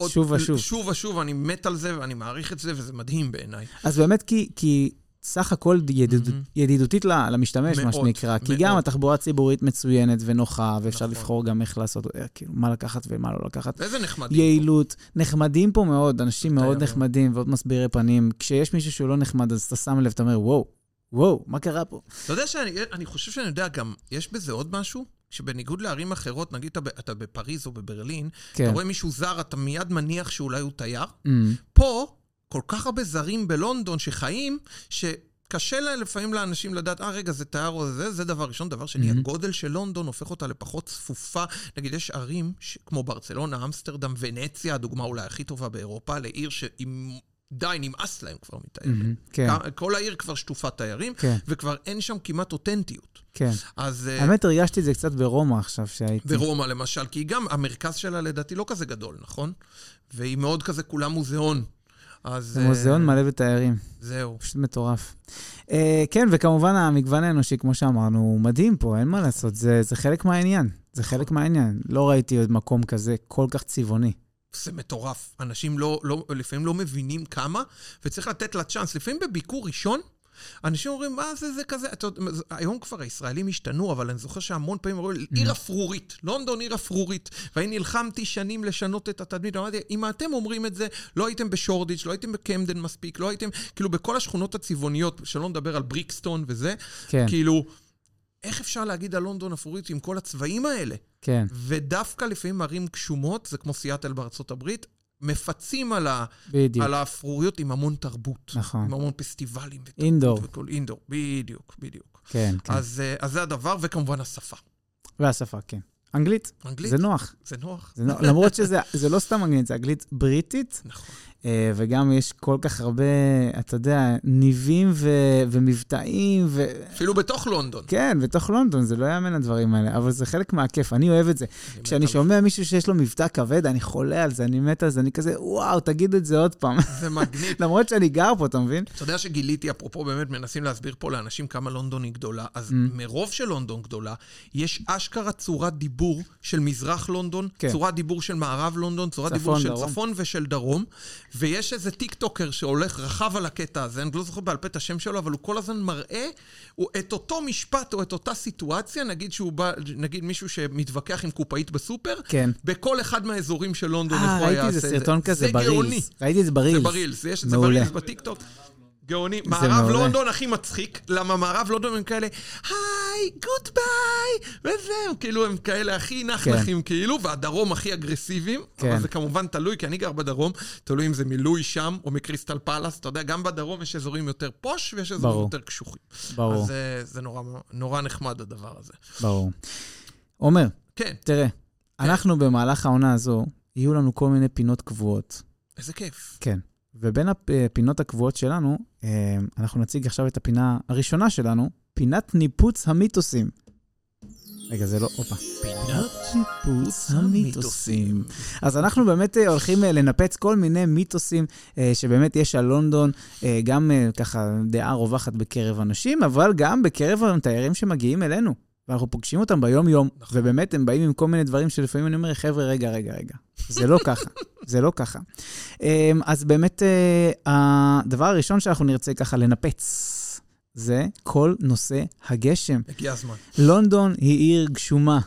C: עוד-
B: שוב ושוב.
C: שוב ושוב, אני מת על זה ואני מעריך את זה, וזה מדהים בעיניי.
B: אז באמת כי, כי סך הכל ידידות,
C: מהמם.
B: ידידותית למשתמש, מה
C: מאוד,
B: שנקרא. כי
C: מאוד.
B: גם התחבורה הציבורית מצוינת ונוחה, ואפשר
C: נכון.
B: לבחור גם איך לעשות, אה, כאילו, מה לקחת ומה לא לקחת.
C: איזה נחמד.
B: יעילות, נחמדים פה מאוד, אנשים מאוד. נחמדים ועוד מסבירי פנים. כשיש מישהו שהוא לא נחמד, אז אתה שם לב, אתה אומר, וואו, וואו, מה קרה פה?
C: אתה יודע שאני אני חושב שאני יודע גם, יש בזה עוד משהו? שבניגוד לערים אחרות, נגיד אתה אתה בפריז או בברלין,
B: כן.
C: אתה רואה מישהו זר, אתה מיד מניח שאולי הוא תייר.
B: Mm,
C: פה, כל כך הרבה זרים בלונדון שחיים, קשה לה, לפעמים לאנשים לדעת, אה, רגע, זה תייר או זה, זה דבר ראשון. דבר שני,
B: מהמם.
C: הגודל של לונדון הופך אותה לפחות צפופה. נגיד, יש ערים ש- כמו ברצלונה, אמסטרדם, ונציה, הדוגמה אולי הכי טובה באירופה, לעיר שעם... די, נמאס להם כבר מתיירים.
B: מהמם, כן,
C: כל העיר כבר שטופת תיירים,
B: כן,
C: וכבר אין שם כמעט אותנטיות.
B: כן.
C: אז... אה,
B: האמת, הרגשתי את זה קצת ברומא עכשיו שהייתי.
C: ורומא למשל, כי גם המרכז שלה לדעתי לא כזה גדול, נכון? והיא מאוד כזה כולה מוזיאון. אז...
B: זה מוזיאון
C: אה,
B: מלא בתיירים,
C: זהו.
B: פשוט מטורף. אה, כן, וכמובן המגוון האנושי, כמו שאמרנו, הוא מדהים פה, אין מה לעשות, זה זה חלק מהעניין. זה חלק מהעניין. לא ראיתי עוד מקום כזה כל כך צבעוני.
C: זה מטורף. אנשים לא, לא, לפעמים לא מבינים כמה, וצריך לתת לה צ'אנס. לפעמים בביקור ראשון, אנשים אומרים, מה זה, זה כזה, אתה היום כבר הישראלים השתנו, אבל אני זוכר שהמון פעמים אומרים, עיר אפרורית, לונדון עיר אפרורית. ואני נלחמתי שנים לשנות את התדמית, אמרתי, אם אתם אומרים את זה, לא הייתם בשורדיץ', לא הייתם בקמדן מספיק, לא הייתם, כאילו, בכל השכונות הצבעוניות, שלא נדבר על בריקסטון וזה,
B: כן,
C: כאילו, איך אפשר להגיד על לונדון אפרורית עם כל הצבעים האלה?
B: כן,
C: ודווקא לפעמים ערים גשומות, זה כמו סיאטל בארצות הברית, מפצים על, ה,
B: בדיוק.
C: על האפרוריות עם המון תרבות.
B: נכון.
C: עם המון פסטיבלים.
B: אינדור.
C: וכל אינדור, בדיוק, בדיוק.
B: כן, כן.
C: אז, אה, אז זה הדבר, וכמובן השפה.
B: והשפה, כן. אנגלית,
C: אנגלית,
B: זה נוח.
C: זה נוח.
B: זה נוח. למרות שזה זה לא סתם אנגלית, זה אנגלית בריטית,
C: נכון.
B: אה, וגם יש כל כך הרבה, אתה יודע, ניבים ו- ומבטאים, ו...
C: אפילו בתוך לונדון.
B: כן, בתוך לונדון, זה לא יאמן הדברים האלה, אבל זה חלק מהכיף, אני אוהב את זה.
C: אני
B: כשאני
C: מת על-
B: שומע מישהו שיש לו מבטא כבד, אני חולה על זה, אני מת על זה, אני כזה, וואו, תגיד את זה עוד פעם.
C: זה מגניב.
B: למרות שאני גר פה, אתה מבין?
C: אתה יודע שגיליתי, אפרופו באמת מנסים להסביר פה לאנשים כמה לונדון היא גדולה, אז
B: Mm.
C: מרוב שלונדון גדולה, יש אשכרה צורת דיבור של מזרח לונדון,
B: כן.
C: צורת דיבור של מערב לונדון, צורת
B: צפון,
C: דיבור של
B: דרום.
C: צפון ושל דרום, ויש איזה טיקטוקר שהולך רחב על הקטע הזה, אני לא זוכר בעל פה את השם שלו, אבל הוא כל הזמן מראה הוא, את אותו משפט או את אותה סיטואציה, נגיד שהוא בא, נגיד מישהו שמתווכח עם קופאית בסופר,
B: כן.
C: בכל אחד מהאזורים של לונדון, איך
B: אה,
C: הוא היה
B: ראיתי איזה
C: עושה את
B: סרטון כזה
C: זה גאוני.
B: ברילס. ראיתי את זה ב reels.
C: זה ב reels, יש את זה.
B: ב
C: reels בטיקטוק. גאוני. מערב. לונדון הכי מצחיק, למה מערב לונדון הם כאלה, היי, goodbye, וזה, הם כאילו, הם כאלה הכי נחנכים כאילו, והדרום הכי אגרסיביים.
B: כן.
C: אבל זה כמובן תלוי, כי אני גר בדרום, תלוי אם זה מלוישם או מקריסטל פלאס, אתה יודע, גם בדרום יש אזורים יותר posh ויש אזורים
B: ברור.
C: יותר קשוחים.
B: ברור,
C: אז זה- זה נורא- נורא נחמד הדבר הזה.
B: ברור. עומר,
C: כן,
B: תראה, אנחנו במהלך העונה הזו, יהיו לנו כל מיני פינות קבועות.
C: איזה כיף.
B: כן. ובין הפינות הקבועות שלנו, אה, אנחנו נציג עכשיו את הפינה הראשונה שלנו, פינת ניפוץ המיתוסים. רגע, זה לא, הופה.
C: פינת
B: ניפוץ המיתוסים. אז אנחנו באמת אה, הולכים אה, לנפץ כל מיני מיתוסים אה, שבאמת יש על לונדון, אה, גם אה, ככה דעה רווחת בקרב אנשים, אבל גם בקרב התיירים שמגיעים אלינו. ואנחנו פוגשים אותם ביום-יום,
C: נכון.
B: ובאמת הם באים עם כל מיני דברים שלפעמים אני אומר, חבר'ה, רגע, רגע, רגע. זה לא ככה, זה לא ככה. אה, אז באמת, אה, הדבר הראשון שאנחנו נרצה ככה לנפץ, זה כל נושא הגשם.
C: הגיע הזמן.
B: לונדון היא עיר גשומה.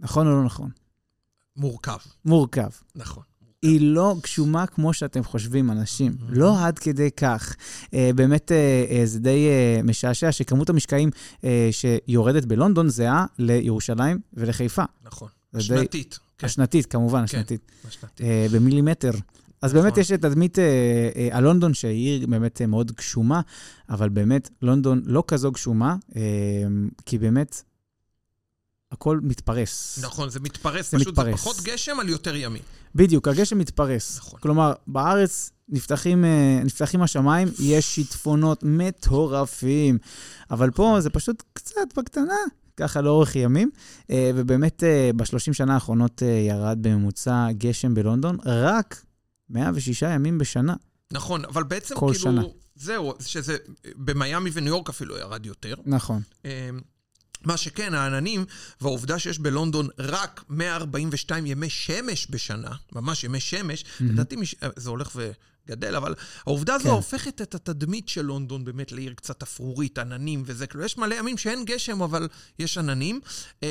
B: נכון או לא נכון?
C: מורכב,
B: מורכב.
C: נכון.
B: היא לא גשומה כמו שאתם חושבים, אנשים. לא עד כדי כך. אה, באמת, אה, אה, זה די אה, משעשע שכמות המשקעים אה, שיורדת בלונדון זהה לירושלים ולחיפה.
C: נכון.
B: זה די-
C: שנתית. כן,
B: השנתית, כמובן, השנתית.
C: השנתית.
B: אה, במילימטר. אז
C: נכון.
B: באמת יש את תדמית אה, אה, על לונדון, שהיא עיר באמת אה, מאוד גשומה, אבל באמת לונדון לא כזו גשומה, אה, כי באמת הכל מתפרס.
C: נכון, זה מתפרס,
B: זה
C: פשוט זה
B: מתפרס.
C: פחות גשם על יותר ימים.
B: בדיוק, הגשם מתפרס.
C: נכון.
B: כלומר, בארץ נפתחים, אה, נפתחים השמיים, יש שיטפונות מטורפים, אבל פה זה פשוט קצת בקטנה, ככה לאורך ימים, אה, ובאמת אה, בשלושים שנה האחרונות ירד בממוצע גשם בלונדון רק 106 ימים בשנה.
C: נכון, אבל בעצם
B: כל
C: כאילו...
B: שנה.
C: זהו, שזה... במיאמי וניו יורק אפילו ירד יותר.
B: נכון.
C: מה שכן, העננים, והעובדה שיש בלונדון רק 142 ימי שמש בשנה, ממש ימי שמש, לדעתי מש- זה הולך וגדל, אבל העובדה הזו
B: כן.
C: הופכת את התדמית של לונדון באמת לעיר קצת אפרורית, עננים וזה, כאילו, יש מלא ימים שאין גשם, אבל יש עננים, אמ,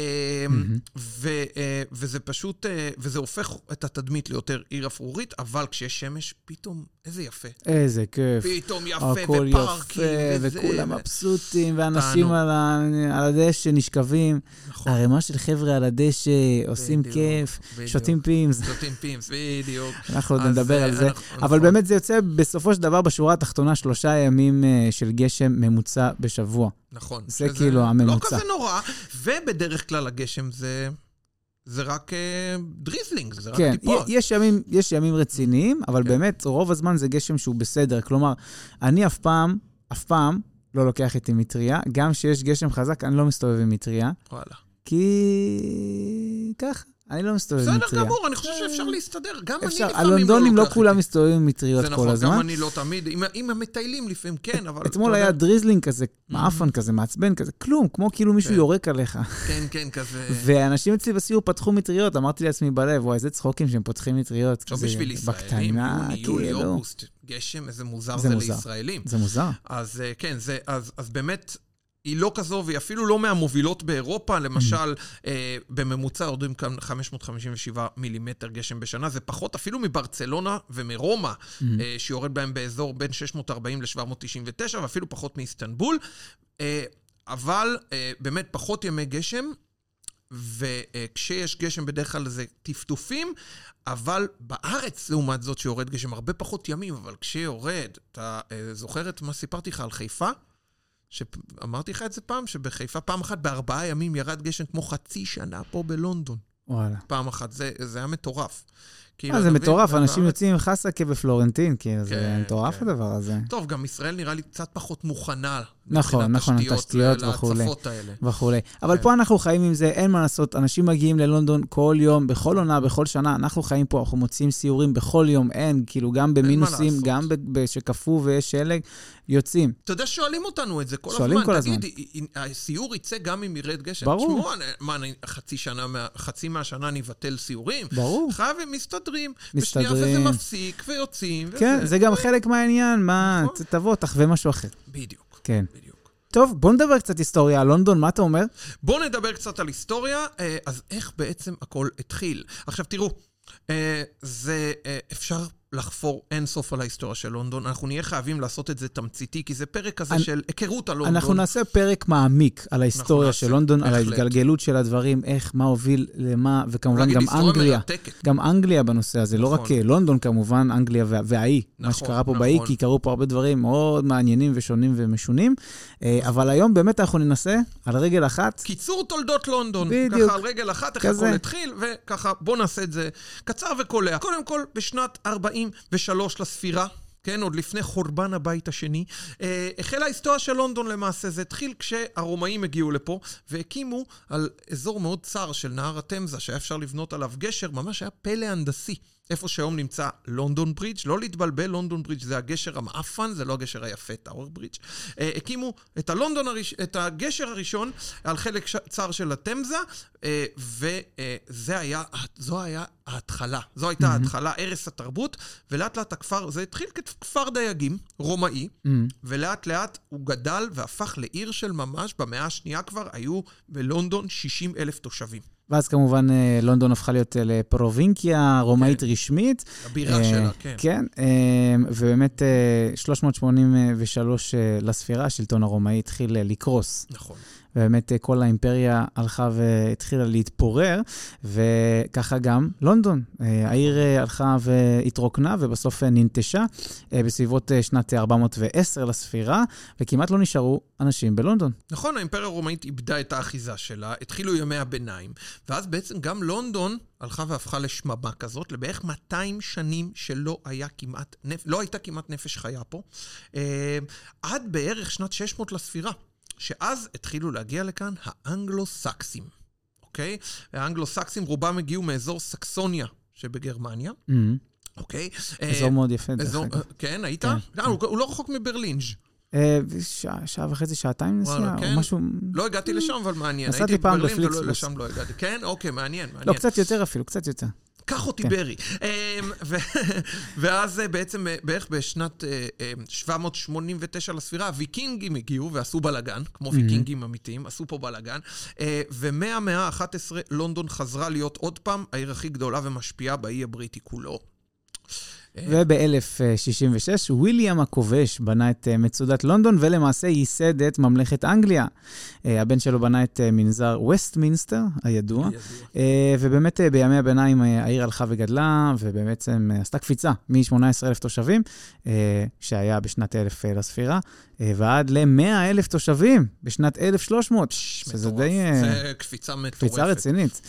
C: ו- אה, וזה פשוט, אה, וזה הופך את התדמית ליותר עיר אפרורית, אבל כשיש שמש, פתאום, איזה יפה.
B: איזה כיף.
C: פתאום יפה, ופארקים,
B: יפה,
C: וזה,
B: וכולם מבסוטים, ואנשים. על ה- על הדשא נשכבים.
C: נכון.
B: ערימה של חבר'ה על הדשא, עושים
C: בדיוק,
B: כיף,
C: בדיוק.
B: שותים Pimm's.
C: שותים Pimm's, בדיוק.
B: אנחנו עוד נדבר על זה.
C: אנחנו-
B: אבל
C: נכון.
B: באמת באמת זה יוצא בסופו של דבר בשורה התחתונה שלושה ימים אה, של גשם ממוצע בשבוע.
C: נכון.
B: זה כאילו הממוצע.
C: לא כזה נורא, ובדרך כלל הגשם זה... זה רק אה, drizzling, זה רק
B: כן,
C: טיפות.
B: יש ימים, יש ימים רציניים, אבל
C: כן.
B: באמת, רוב הזמן זה גשם שהוא בסדר. כלומר, אני אף פעם, אף פעם, לא לוקח איתי מטריה. גם כשיש גשם חזק, אני לא מסתובב עם מטריה,
C: וואלה.
B: כי... ככה, אני לא מסתובב עם
C: בסדר
B: מטריה.
C: גמור, אני חושב שאפשר להסתדר. גם אני לפעמים לא
B: הלונדונים לא
C: לוקח
B: כולם. מסתובבים עם מטריות
C: זה
B: כל
C: נכון, גם
B: הזמן.
C: אני לא תמיד. עם- עם המטיילים לפעמים כן, אבל...
B: אתמול היה drizzling כזה, מעפן כזה, מעצבן כזה, כלום, כמו כאילו מישהו
C: כן.
B: יורק עליך.
C: כן, כן, כזה...
B: ואנשים אצלי בסיור פתחו מטריות, אמרתי לעצמי בלב, וואי, איזה צחוקים שהם פותחים מטריות.
C: עכשיו בשביל ישראלים, יוני, יולי,
B: כאילו.
C: אוגוסט, גשם, איזה מוזר
B: זה
C: זה. לישראלים.
B: זה מוזר.
C: אז אה, כן, זה, אז באמת, היא לא כזו, והיא אפילו לא מהמובילות באירופה. למשל, אה, בממוצע יורדים כאן 557 מילימטר גשם בשנה. זה פחות אפילו מברצלונה ומרומא, אה, שיורד בהם באזור בין 640 ל-799, ואפילו פחות מאיסטנבול. אה, אבל אה, באמת פחות ימי גשם, וכשיש גשם בדרך כלל זה טפטופים, אבל בארץ, לעומת זאת, שיורד גשם הרבה פחות ימים, אבל כשיורד, אתה אה, זוכר את מה סיפרתי לך על חיפה? שאמרתי לך את זה פעם, שבחיפה פעם אחת בארבעה ימים ירד גשם כמו חצי שנה פה בלונדון.
B: וואלה.
C: פעם אחת, זה, זה היה מטורף. כאילו,
B: אה, זה
C: אתה מבין?
B: מטורף, אנשים יוצאים עם חסקה בפלורנטין, כאילו, זה
C: כן,
B: מטורף
C: כן.
B: הדבר הזה.
C: טוב, גם ישראל נראה לי קצת פחות מוכנה.
B: נכון,
C: מבחינת
B: נכון, התשתיות וכולי. וכולי. אבל
C: כן.
B: פה אנחנו חיים עם זה, אין מה לעשות. אנשים מגיעים ללונדון כל יום, בכל עונה, בכל שנה. אנחנו חיים פה, אנחנו מוציאים סיורים בכל יום, אין, כאילו, גם במינוסים. גם שקפוא ויש שלג, יוצאים.
C: אתה יודע, שואלים אותנו את זה כל
B: שואלים
C: הזמן.
B: כל
C: תגיד, י- י- הסיור יצא גם אם ירד גשם?
B: ברור.
C: תשמעו, מה, חצי שנה, מה- חצי מהשנה אני אבטל סיורים?
B: ברור.
C: חייבים, מסתדרים.
B: מסתדרים.
C: בשנייה וזה מפסיק, ויוצאים, וזה.
B: כן, זה גם חלק מהעניין, מה,
C: נכון.
B: תבוא, תחווה משהו אחר.
C: בדיוק,
B: כן.
C: בדיוק.
B: טוב, בוא נדבר קצת היסטוריה על לונדון, מה אתה אומר?
C: בואו נדבר קצת על היסטוריה, אה, אז איך בעצם הכל התחיל. עכשיו תראו, אה, זה, אה, אפשר לחפור אינסוף על ההיסטוריה של לונדון, אנחנו נהיה חייבים לעשות את זה תמציתי, כי זה פרק כזה
B: אני-
C: של היכרות על לונדון.
B: אנחנו נעשה פרק מעמיק על ההיסטוריה
C: נעשה,
B: של לונדון, על
C: בהחלט.
B: ההתגלגלות של הדברים, איך, מה הוביל למה, וכמובן גם אנגליה.
C: מרתקת.
B: גם אנגליה בנושא הזה, לא
C: נכון.
B: רק אה, לונדון כמובן, אנגליה וה- והאי, מה
C: נכון,
B: שקרה פה
C: נכון.
B: באי, כי קרו פה הרבה דברים מאוד מעניינים ושונים ומשונים. אה, אבל היום באמת אנחנו ננסה על רגל אחת.
C: קיצור תולדות לונדון.
B: בדיוק.
C: ככה על רגל אחת, איך. הכל התחיל, וככה בואו נעשה את זה קצר וקולע. קודם כל, בשנת 43 לספירה. כן, עוד לפני חורבן הבית השני. אה, החלה ההיסטוריה של לונדון למעשה. זה התחיל כשהרומאים הגיעו לפה והקימו על אזור מאוד צר של נהר התמזה, שהיה אפשר לבנות עליו גשר, ממש היה פלא הנדסי. איפה שהיום נמצא לונדון ברידג', לא להתבלבל, לונדון ברידג' זה הגשר המאפן, זה לא הגשר היפה, טאוור ברידג'. אה, הקימו את, הלונדון הראש... את הגשר הראשון על חלק ש... צר של התמזה, אה, וזה היה, זו היה ההתחלה. זו הייתה ההתחלה, ערש התרבות, ולאט לאט הכפר, זה התחיל ככפר דייגים, רומאי,
B: Mm,
C: ולאט לאט הוא גדל והפך לעיר של ממש, במאה השנייה כבר היו בלונדון 60 אלף תושבים.
B: ואז כמובן אה, לונדון הפכה להיות אה, לפרובינקיה רומאית רשמית.
C: הבירה
B: אה,
C: שלה, כן.
B: כן, ובאמת אה, 383 אה, לספירה, השלטון הרומאי התחיל לקרוס.
C: נכון.
B: ובאמת אה, כל האימפריה הלכה והתחילה להתפורר, וככה גם לונדון. אה, העיר אה, הלכה והתרוקנה, ובסוף ננטשה בסביבות שנת 410 לספירה, וכמעט לא נשארו אנשים בלונדון.
C: נכון, האימפריה הרומאית איבדה את האחיזה שלה, התחילו ימי הביניים, ואז בעצם גם לונדון הלכה והפכה לשממה כזאת, לבערך 200 שנים שלא היה כמעט, נפ... לא הייתה כמעט נפש חיה פה, עד בערך שנת 600 לספירה, שאז התחילו להגיע לכאן האנגלו-סקסים, אוקיי? האנגלו-סקסים רובם הגיעו מאזור סקסוניה שבגרמניה,
B: Mm,
C: אוקיי?
B: אזור
C: אה,
B: מאוד יפה, דרך אגב.
C: כן, היית?
B: כן.
C: אה, הוא הוא לא רחוק מברלינג'.
B: אה, שעה וחצי, שעתיים נסיעה,
C: כן?
B: או משהו...
C: לא הגעתי לשם, אבל מעניין.
B: נסעתי פעם
C: בברלין
B: בפליקסבוס.
C: ולשם לא הגעתי. כן? אוקיי, מעניין,
B: לא,
C: מעניין.
B: קצת יותר אפילו, קצת יותר.
C: קח אותי
B: כן.
C: ברי. אמ, ואז אה, בעצם אה, בערך בשנת אה, אה, 789 לספירה, הוויקינגים הגיעו ועשו בלאגן, כמו ויקינגים אמיתיים, עשו פה בלאגן. אה, ומהמאה ה-11 לונדון חזרה להיות עוד פעם העיר הכי גדולה ומשפיעה באי הבריטי כולו.
B: וב-1066 וויליאם הכובש בנה את אה, מצודת לונדון ולמעשה ייסד את ממלכת אנגליה. אה, הבן שלו בנה את אה, מנזר וסטמינסטר הידוע, ובאמת בימי הביניים העיר הלכה וגדלה, ובעצם עשתה קפיצה מ-18,000 תושבים, שהיה בשנת 1000 לספירה, ועד ל-100 אלף תושבים בשנת 1300, שזה די...
C: זה קפיצה מטורפת.
B: קפיצה רצינית.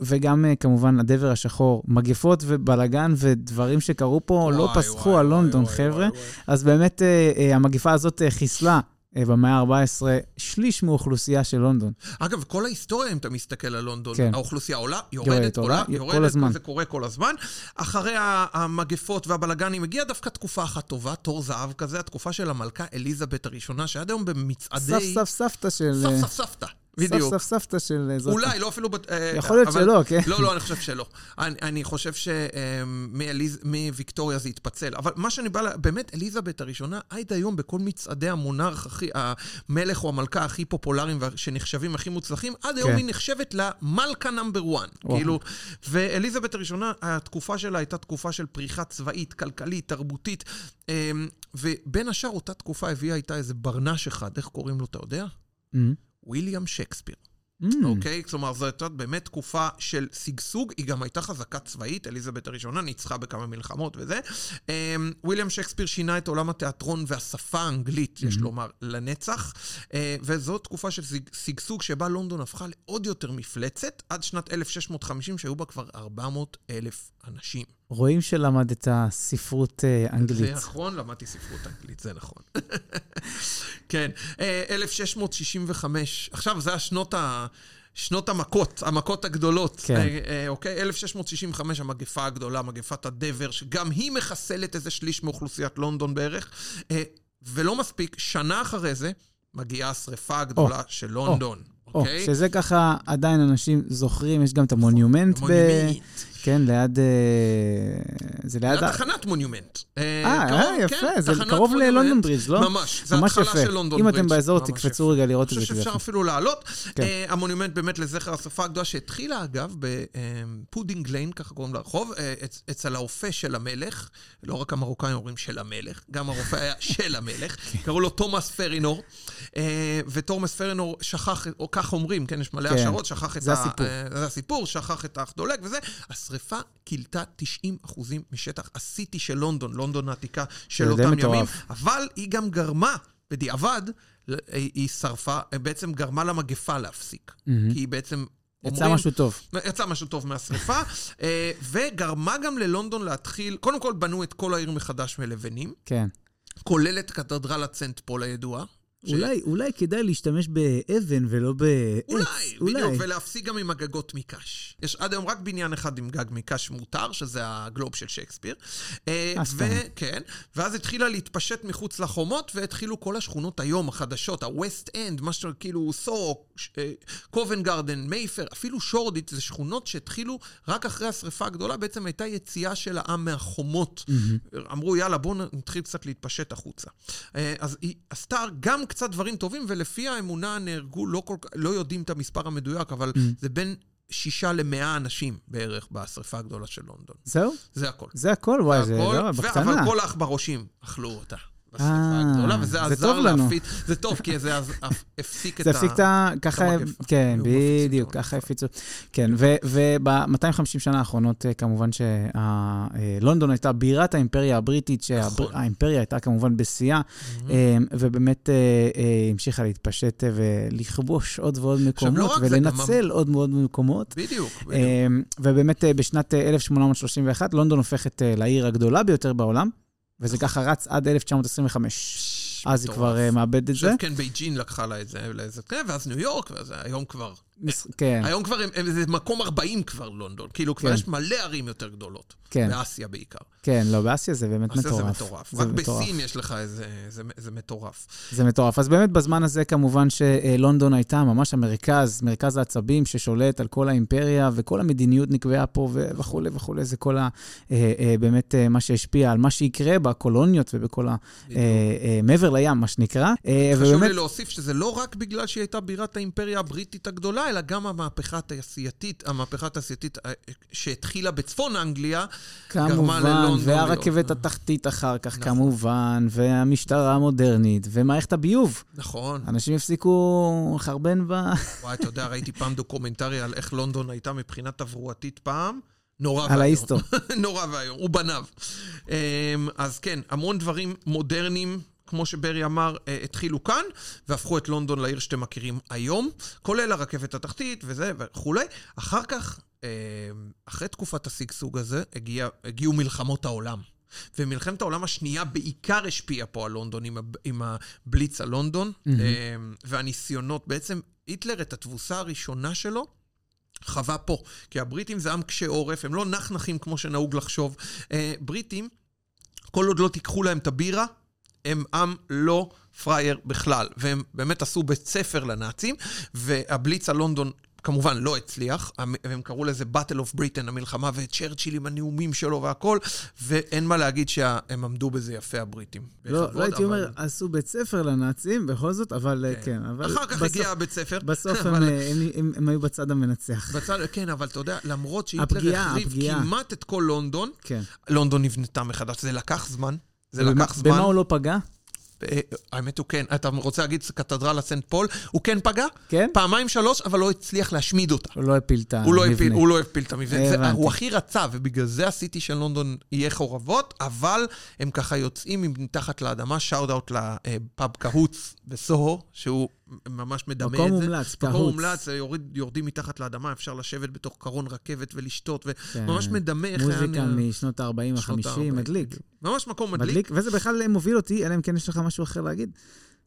B: וגם כמובן הדבר השחור, מגפות ובלאגן ודברים שקרו פה לא פסחו על לונדון, חבר'ה. אז באמת המגפה הזאת חיסלה אה, במאה ה-14, שליש מאוכלוסייה של לונדון.
C: אגב, כל ההיסטוריה, אם אתה מסתכל על לונדון, כן. האוכלוסייה עולה, יורדת, עולה, עולה, יורדת, כל הזמן. זה קורה כל הזמן. אחרי המגפות והבלגנים הגיעה דווקא תקופה אחת טובה, תור זהב כזה, התקופה של המלכה אליזבת הראשונה, שעד היום במצעדי...
B: סף סף סבתא של...
C: סף סף סבתא. בדיוק.
B: סף סף סבתא של זאת.
C: אולי, לא אפילו...
B: אה, יכול להיות אבל... שלא, כן.
C: לא, לא, אני חושב שלא. אני, אני חושב שמוויקטוריה זה התפצל. אבל מה שאני בא ל... באמת, אליזבת הראשונה, עד היום בכל מצעדי המונרך הכי... המלך או המלכה הכי פופולריים שנחשבים הכי מוצלחים, עד היום כן. היא נחשבת למלכה נאמבר 1. כאילו, ואליזבת הראשונה, התקופה שלה הייתה תקופה של פריחה צבאית, כלכלית, תרבותית, אמ, ובין השאר, אותה תקופה הביאה איתה איזה ברנש אחד, איך קוראים לו, אתה יודע? Mm-hmm. ויליאם שייקספיר. Mm. אוקיי? Mm. Okay? כלומר, זו הייתה באמת תקופה של שגשוג, היא גם הייתה חזקה צבאית, אליזבת הראשונה ניצחה בכמה מלחמות וזה. אמ, ויליאם שייקספיר שינה את עולם התיאטרון והשפה האנגלית, mm-hmm. יש לומר, לנצח, אה, וזו תקופה של שגשוג שבה לונדון הפכה לעוד יותר מפלצת, עד שנת 1650, שהיו בה כבר 400 אלף אנשים.
B: רואים שלמדת ספרות uh, אנגלית.
C: זה נכון, למדתי ספרות אנגלית, זה נכון. כן, 1665. אה, עכשיו, זה השנות ה... שנות המכות, המכות הגדולות. כן. אה, אוקיי? 1665, המגפה הגדולה, מגפת הדבר, שגם היא מחסלת איזה שליש מאוכלוסיית לונדון בערך. ולא מספיק, שנה אחרי זה מגיעה השרפה הגדולה oh. של לונדון. אוקיי?
B: Oh, שזה ככה, עדיין אנשים זוכרים, יש גם את המונומנט.
C: המונומנט. ב...
B: כן, ליד... אה, זה ליד...
C: ליד תחנת מוניומנט.
B: אה, אה יפה, כן, זה קרוב ללונדון ברידג', לא?
C: ממש, זה התחלה של לונדון
B: ברידג'. אם אתם באזור, תקפצו רגע לראות את זה.
C: אני חושב שאפשר אפילו לעלות. כן. אה, המונומנט באמת לזכר השרפה הגדולה, שהתחילה, אגב, בפודינג ליין, ככה קוראים לרחוב, אצל האופה של המלך. לא רק המרוקאים אומרים של המלך, גם הרופא היה של המלך. כן. קראו לו תומאס פרינור. ותומאס פרינור שכח, או כך אומרים, כן, יש מלא השערות, שכח את ה... זה הסיפור, שכח את האח דולג וזה. השריפה כילתה 90% משטח הסיטי של לונדון, לונדון העתיקה של אותם ימים, אבל היא גם גרמה, בדיעבד, היא שרפה, בעצם גרמה למגפה להפסיק. Mm-hmm. כי היא בעצם
B: יצא אומרים, משהו טוב.
C: יצא משהו טוב מהשריפה, אה, וגרמה גם ללונדון להתחיל, קודם כל בנו את כל העיר מחדש מלבנים.
B: כן.
C: כולל את קתדרלת סנט פול הידועה.
B: אולי, ש... אולי כדאי להשתמש באבן ולא בעץ.
C: אולי, אולי, בדיוק, ולהפסיק גם עם הגגות מקש. יש עד היום רק בניין אחד עם גג מקש מותר, שזה הגלוב של שייקספיר. אה, וכן, ואז התחילה להתפשט מחוץ לחומות, והתחילו כל השכונות היום החדשות, ה-West End, מה שכאילו סורוק, קובן גרדן, מייפר, אפילו שורדית, זה שכונות שהתחילו רק אחרי השרפה הגדולה, בעצם הייתה יציאה של העם מהחומות. Mm-hmm. אמרו, יאללה, בואו נתחיל קצת להתפשט החוצה. אה, אז היא עשתה גם קצת דברים טובים, ולפי האמונה נהרגו, לא, כל, לא יודעים את המספר המדויק, אבל mm. זה בין שישה למאה אנשים בערך בשרפה הגדולה של לונדון.
B: זהו?
C: זה הכל.
B: זה הכל? וואי, זה, הכל, לא, בקטנה.
C: אבל כל העכברושים אכלו אותה. בשרפה הגדולה, וזה עזר להפיץ, זה טוב, כי זה הפסיק את ה...
B: זה הפסיק את ה... ככה, כן, בדיוק, ככה הפיצו. כן, וב-250 שנה האחרונות, אה, כמובן שלונדון הייתה בירת האימפריה הבריטית, שהאימפריה הייתה כמובן בשיאה, אה, ובאמת אה, המשיכה להתפשט ולכבוש עוד ועוד מקומות, ולנצל עוד ועוד מקומות.
C: בדיוק, בדיוק.
B: ובאמת בשנת 1831, לונדון הופכת לעיר הגדולה ביותר בעולם. וזה ככה רץ עד 1925. אז היא כבר uh, מאבדת את זה.
C: כן, בייג'ינג לקחה לה את זה, כן, ואז ניו יורק, ואז היום כבר.
B: כן.
C: היום כבר הם, הם, זה מקום 40 כבר לונדון. כאילו, כבר כן. יש מלא ערים יותר גדולות.
B: כן.
C: באסיה בעיקר.
B: כן, לא, באסיה זה באמת
C: באסיה
B: מטורף.
C: זה מטורף. זה רק מטורף. בסין יש לך איזה... זה, זה מטורף.
B: זה מטורף. אז באמת בזמן הזה, כמובן שלונדון הייתה ממש המרכז, מרכז העצבים ששולט על כל האימפריה, וכל המדיניות נקבעה פה וכולי וכולי. זה כל ה... אה, אה, באמת אה, מה שהשפיע על מה שיקרה בקולוניות ובכל ה... מעבר לים, מה שנקרא.
C: חשוב ובאמת... לי להוסיף שזה לא רק בגלל שהיא הייתה בירת האימפריה הבריטית הגדולה, אלא גם המהפכה התעשייתית, המהפכה התעשייתית אה, שהתחילה בצפון אנגליה, גרמה
B: כמובן,
C: ללונדון
B: והרכבת
C: להיות-
B: התחתית אחר כך,
C: נכון.
B: כמובן, והמשטרה המודרנית, ומערכת הביוב.
C: נכון.
B: אנשים הפסיקו לחרבן ב...
C: וואי, אתה יודע, ראיתי פעם דוקומנטרי על איך לונדון הייתה מבחינה תברואתית פעם. נורא ואיום.
B: על ההיסטור.
C: נורא ואיום, הוא בניו. אמ, אז כן, המון דברים מודרניים, כמו שברי אמר, אה, התחילו כאן, והפכו את לונדון לעיר שאתם מכירים היום, כולל הרכבת התחתית וזה וכולי. אחר כך, אמ, אחרי תקופת השגשוג הזה, הגיע, הגיעו מלחמות העולם. ומלחמת העולם השנייה בעיקר השפיעה פה על לונדון, עם, הב- עם הבליץ על לונדון, אמ, והניסיונות, בעצם היטלר, את התבוסה הראשונה שלו, חווה פה. כי הבריטים זה עם קשה עורף, הם לא נחנחים כמו שנהוג לחשוב. אה, בריטים, כל עוד לא תיקחו להם את הבירה, הם עם לא פראייר בכלל. והם באמת עשו בית ספר לנאצים, והבליץ על לונדון כמובן לא הצליח, והם קראו לזה Battle of Britain, המלחמה, וצ'רצ'יל עם הנאומים שלו והכל, ואין מה להגיד שהם עמדו בזה יפה, הבריטים.
B: לא,
C: בכבוד,
B: לא הייתי
C: אבל-
B: אומר, עשו בית ספר לנאצים, בכל זאת, אבל אה, כן. אבל
C: אחר כך
B: בסוף-
C: הגיע הבית ספר.
B: בסוף הם,
C: אבל-
B: אה, הם- הם- הם היו בצד המנצח.
C: בצד, כן, אבל אתה יודע, למרות שהיטלר החריב. כמעט את כל לונדון,
B: כן.
C: לונדון נבנתה מחדש. זה לקח זמן. זה
B: ובמה-
C: לקח זמן.
B: במה הוא לא פגע?
C: אה, האמת הוא כן. אתה רוצה להגיד קתדרלה סנט פול? הוא כן פגע?
B: כן?
C: פעמיים שלוש, אבל לא הצליח להשמיד אותה.
B: הוא לא הפיל את
C: לא
B: המבנה.
C: הוא לא הפיל את המבנה. הוא הכי רצה, ובגלל זה הסיטי של לונדון יהיה חורבות, אבל הם ככה יוצאים מתחת לאדמה, shout out לפאב Coach בסוהו, שהוא ממש מדמה את זה.
B: מקום מומלץ,
C: מקום
B: קהוץ.
C: מומלץ, יורד, יורדים מתחת לאדמה, אפשר לשבת בתוך קרון רכבת ולשתות,
B: כן.
C: וממש מדמה איך
B: מוזיקה
C: נראה.
B: משנות ה-40,
C: שנות
B: ה-50,
C: ה-40,
B: מדליק.
C: ממש מקום מדליק.
B: מדליק, וזה בכלל מוביל אותי, אלא אם כן יש לך משהו אחר להגיד.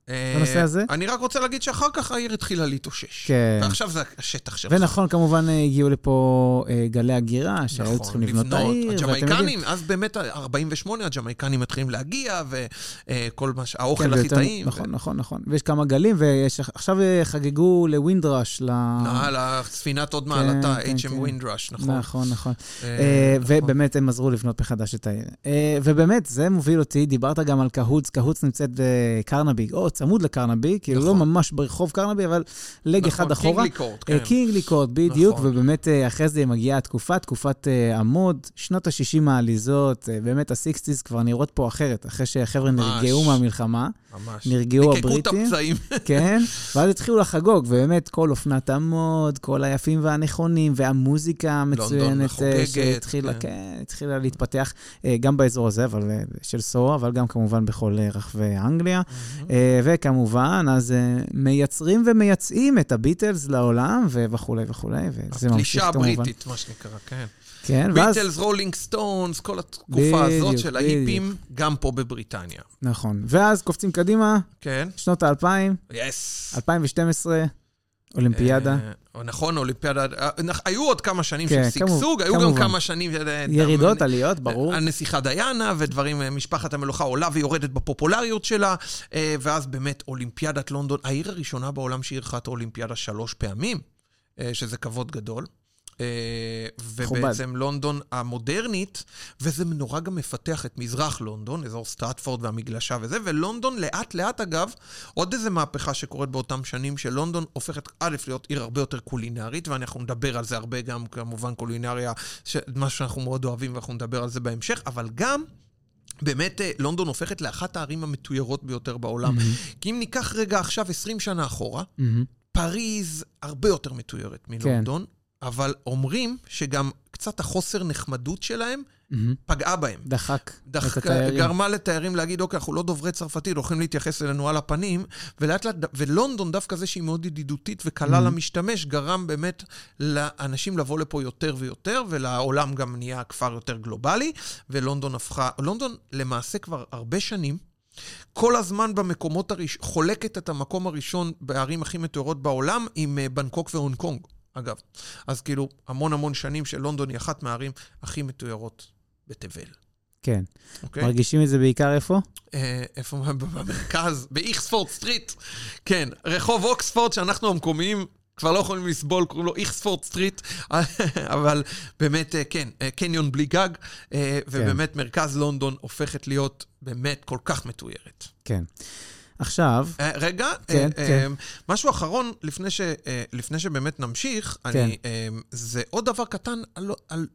C: אה,
B: בנושא הזה?
C: אני רק רוצה להגיד שאחר כך העיר התחילה להתאושש.
B: כן.
C: ועכשיו זה השטח שלך.
B: ונכון, כמובן אה, הגיעו לפה אה, גלי הגירה, שהיו
C: נכון,
B: צריכים לבנות את העיר.
C: הג'מייקנים, אז באמת, 48, הג'מייקנים מתחילים להגיע, וכל מה ש... האוכל
B: כן,
C: הכי טעים.
B: נכון, נכון, נכון. ויש כמה גלים, ועכשיו חגגו לווינדרש. ל-
C: על הספינת עוד מעלתה,
B: כן,
C: HM
B: כן.
C: ווינדרש, נכון.
B: נכון, נכון.
C: נכון.
B: ובאמת הם עזרו לבנות מחדש את העיר. ובאמת, זה מוביל אותי, דיברת גם על קהוץ, קהוץ נמצאת בקרנבי, או צמוד לקרנבי, כאילו לא
C: נכון.
B: ממש ברחוב קרנבי, אבל לג אחד
C: נכון,
B: אחורה.
C: קינגלי קורט,
B: אה,
C: כן.
B: קינגלי קורט, בדיוק,
C: נכון.
B: ובאמת אה, אחרי זה מגיעה התקופה, תקופת אה, עמוד, שנות ה-60 העליזות, אה, באמת ה-60's כבר נראות פה אחרת, אחרי שהחבר'ה. נרגעו מהמלחמה,
C: ממש.
B: נרגעו
C: ניקקו את
B: הבריטים.
C: הפצעים.
B: כן, ואז התחילו לחגוג, ובאמת כל אופנת ה mod, כל היפים והנכונים, והמוזיקה המצוינת אה, שהתחילה,
C: כן.
B: כן, התחילה להתפתח אה, גם באזור הזה, אבל אה, של סוהו, אבל גם כמובן בכל אה, רחבי אנגליה. אה, וכמובן, אז אה, מייצרים ומייצאים את הביטלס לעולם, וכולי וכולי, וזה ממשיך
C: הפלישה
B: כמובן.
C: הבריטית, מה שנקרא, כן.
B: כן, ואז,
C: ביטלס, רולינג סטונס, כל התקופה
B: בדיוק,
C: הזאת של. ההיפים, גם פה בבריטניה.
B: נכון. ואז קופצים קדימה,
C: כן?
B: שנות האלפיים,
C: יס.
B: 2012, אולימפיאדה.
C: אה, נכון, אולימפיאדה. אה, היו עוד כמה שנים
B: כן,
C: של שגשוג, היו גם
B: כמובן.
C: כמה שנים... אה,
B: ירידות,
C: אה,
B: עליות, ברור.
C: הנסיכה דיאנה ודברים, אה, משפחת המלוכה עולה ויורדת בפופולריות שלה, אה, ואז באמת אולימפיאדת לונדון, העיר הראשונה בעולם שאירחה את האולימפיאדה שלוש פעמים, אה, שזה כבוד גדול. אה, ובעצם לונדון המודרנית, וזה נורא גם מפתח את מזרח לונדון, אזור סטרטפורד והמגלשה וזה, ולונדון לאט לאט אגב, עוד איזה מהפכה שקורית באותם שנים, שלונדון הופכת א' להיות עיר הרבה יותר קולינרית, ואנחנו נדבר על זה הרבה גם, כמובן קולינריה, ש- משהו שאנחנו מאוד אוהבים ואנחנו נדבר על זה בהמשך, אבל גם... באמת, אה, לונדון הופכת לאחת הערים המתוירות ביותר בעולם. כי אם ניקח רגע עכשיו 20 שנה אחורה,
B: מהמם.
C: פריז הרבה יותר מתוירת מלונדון, אבל אומרים שגם קצת החוסר נחמדות שלהם
B: מהמם.
C: פגעה בהם.
B: דחק את
C: דח...
B: התיירים.
C: גרמה לתיירים להגיד, אוקיי, אנחנו לא דוברי צרפתית, הולכים להתייחס אלינו על הפנים, ולאט לאט, ולונדון דווקא זה שהיא מאוד ידידותית וקלה
B: Mhm.
C: למשתמש, גרם באמת לאנשים לבוא לפה יותר ויותר, ולעולם גם נהיה כפר יותר גלובלי, ולונדון הפכה, לונדון למעשה כבר הרבה שנים, כל הזמן במקומות הראשונים, חולקת את המקום הראשון בערים הכי מתוארות בעולם עם אה, בנקוק והונג קונג, אגב. אז כאילו, המון המון שנים שלונדון היא אחת מהערים הכי מתוירות בתבל.
B: כן.
C: אוקיי?
B: מרגישים את זה בעיקר איפה?
C: אה, איפה? במרכז, באיכספורד סטריט. כן, רחוב אוקספורד, שאנחנו המקומיים כבר לא יכולים לסבול, קוראים לו איכספורד סטריט, אבל באמת, אה, כן, אה, קניון בלי גג, אה, ובאמת מרכז לונדון הופכת להיות באמת כל כך מתוירת.
B: כן. עכשיו,
C: אה, רגע,
B: כן,
C: אה,
B: כן.
C: אה, משהו אחרון, לפני, ש, לפני שבאמת נמשיך,
B: כן.
C: אני, זה עוד דבר קטן על, על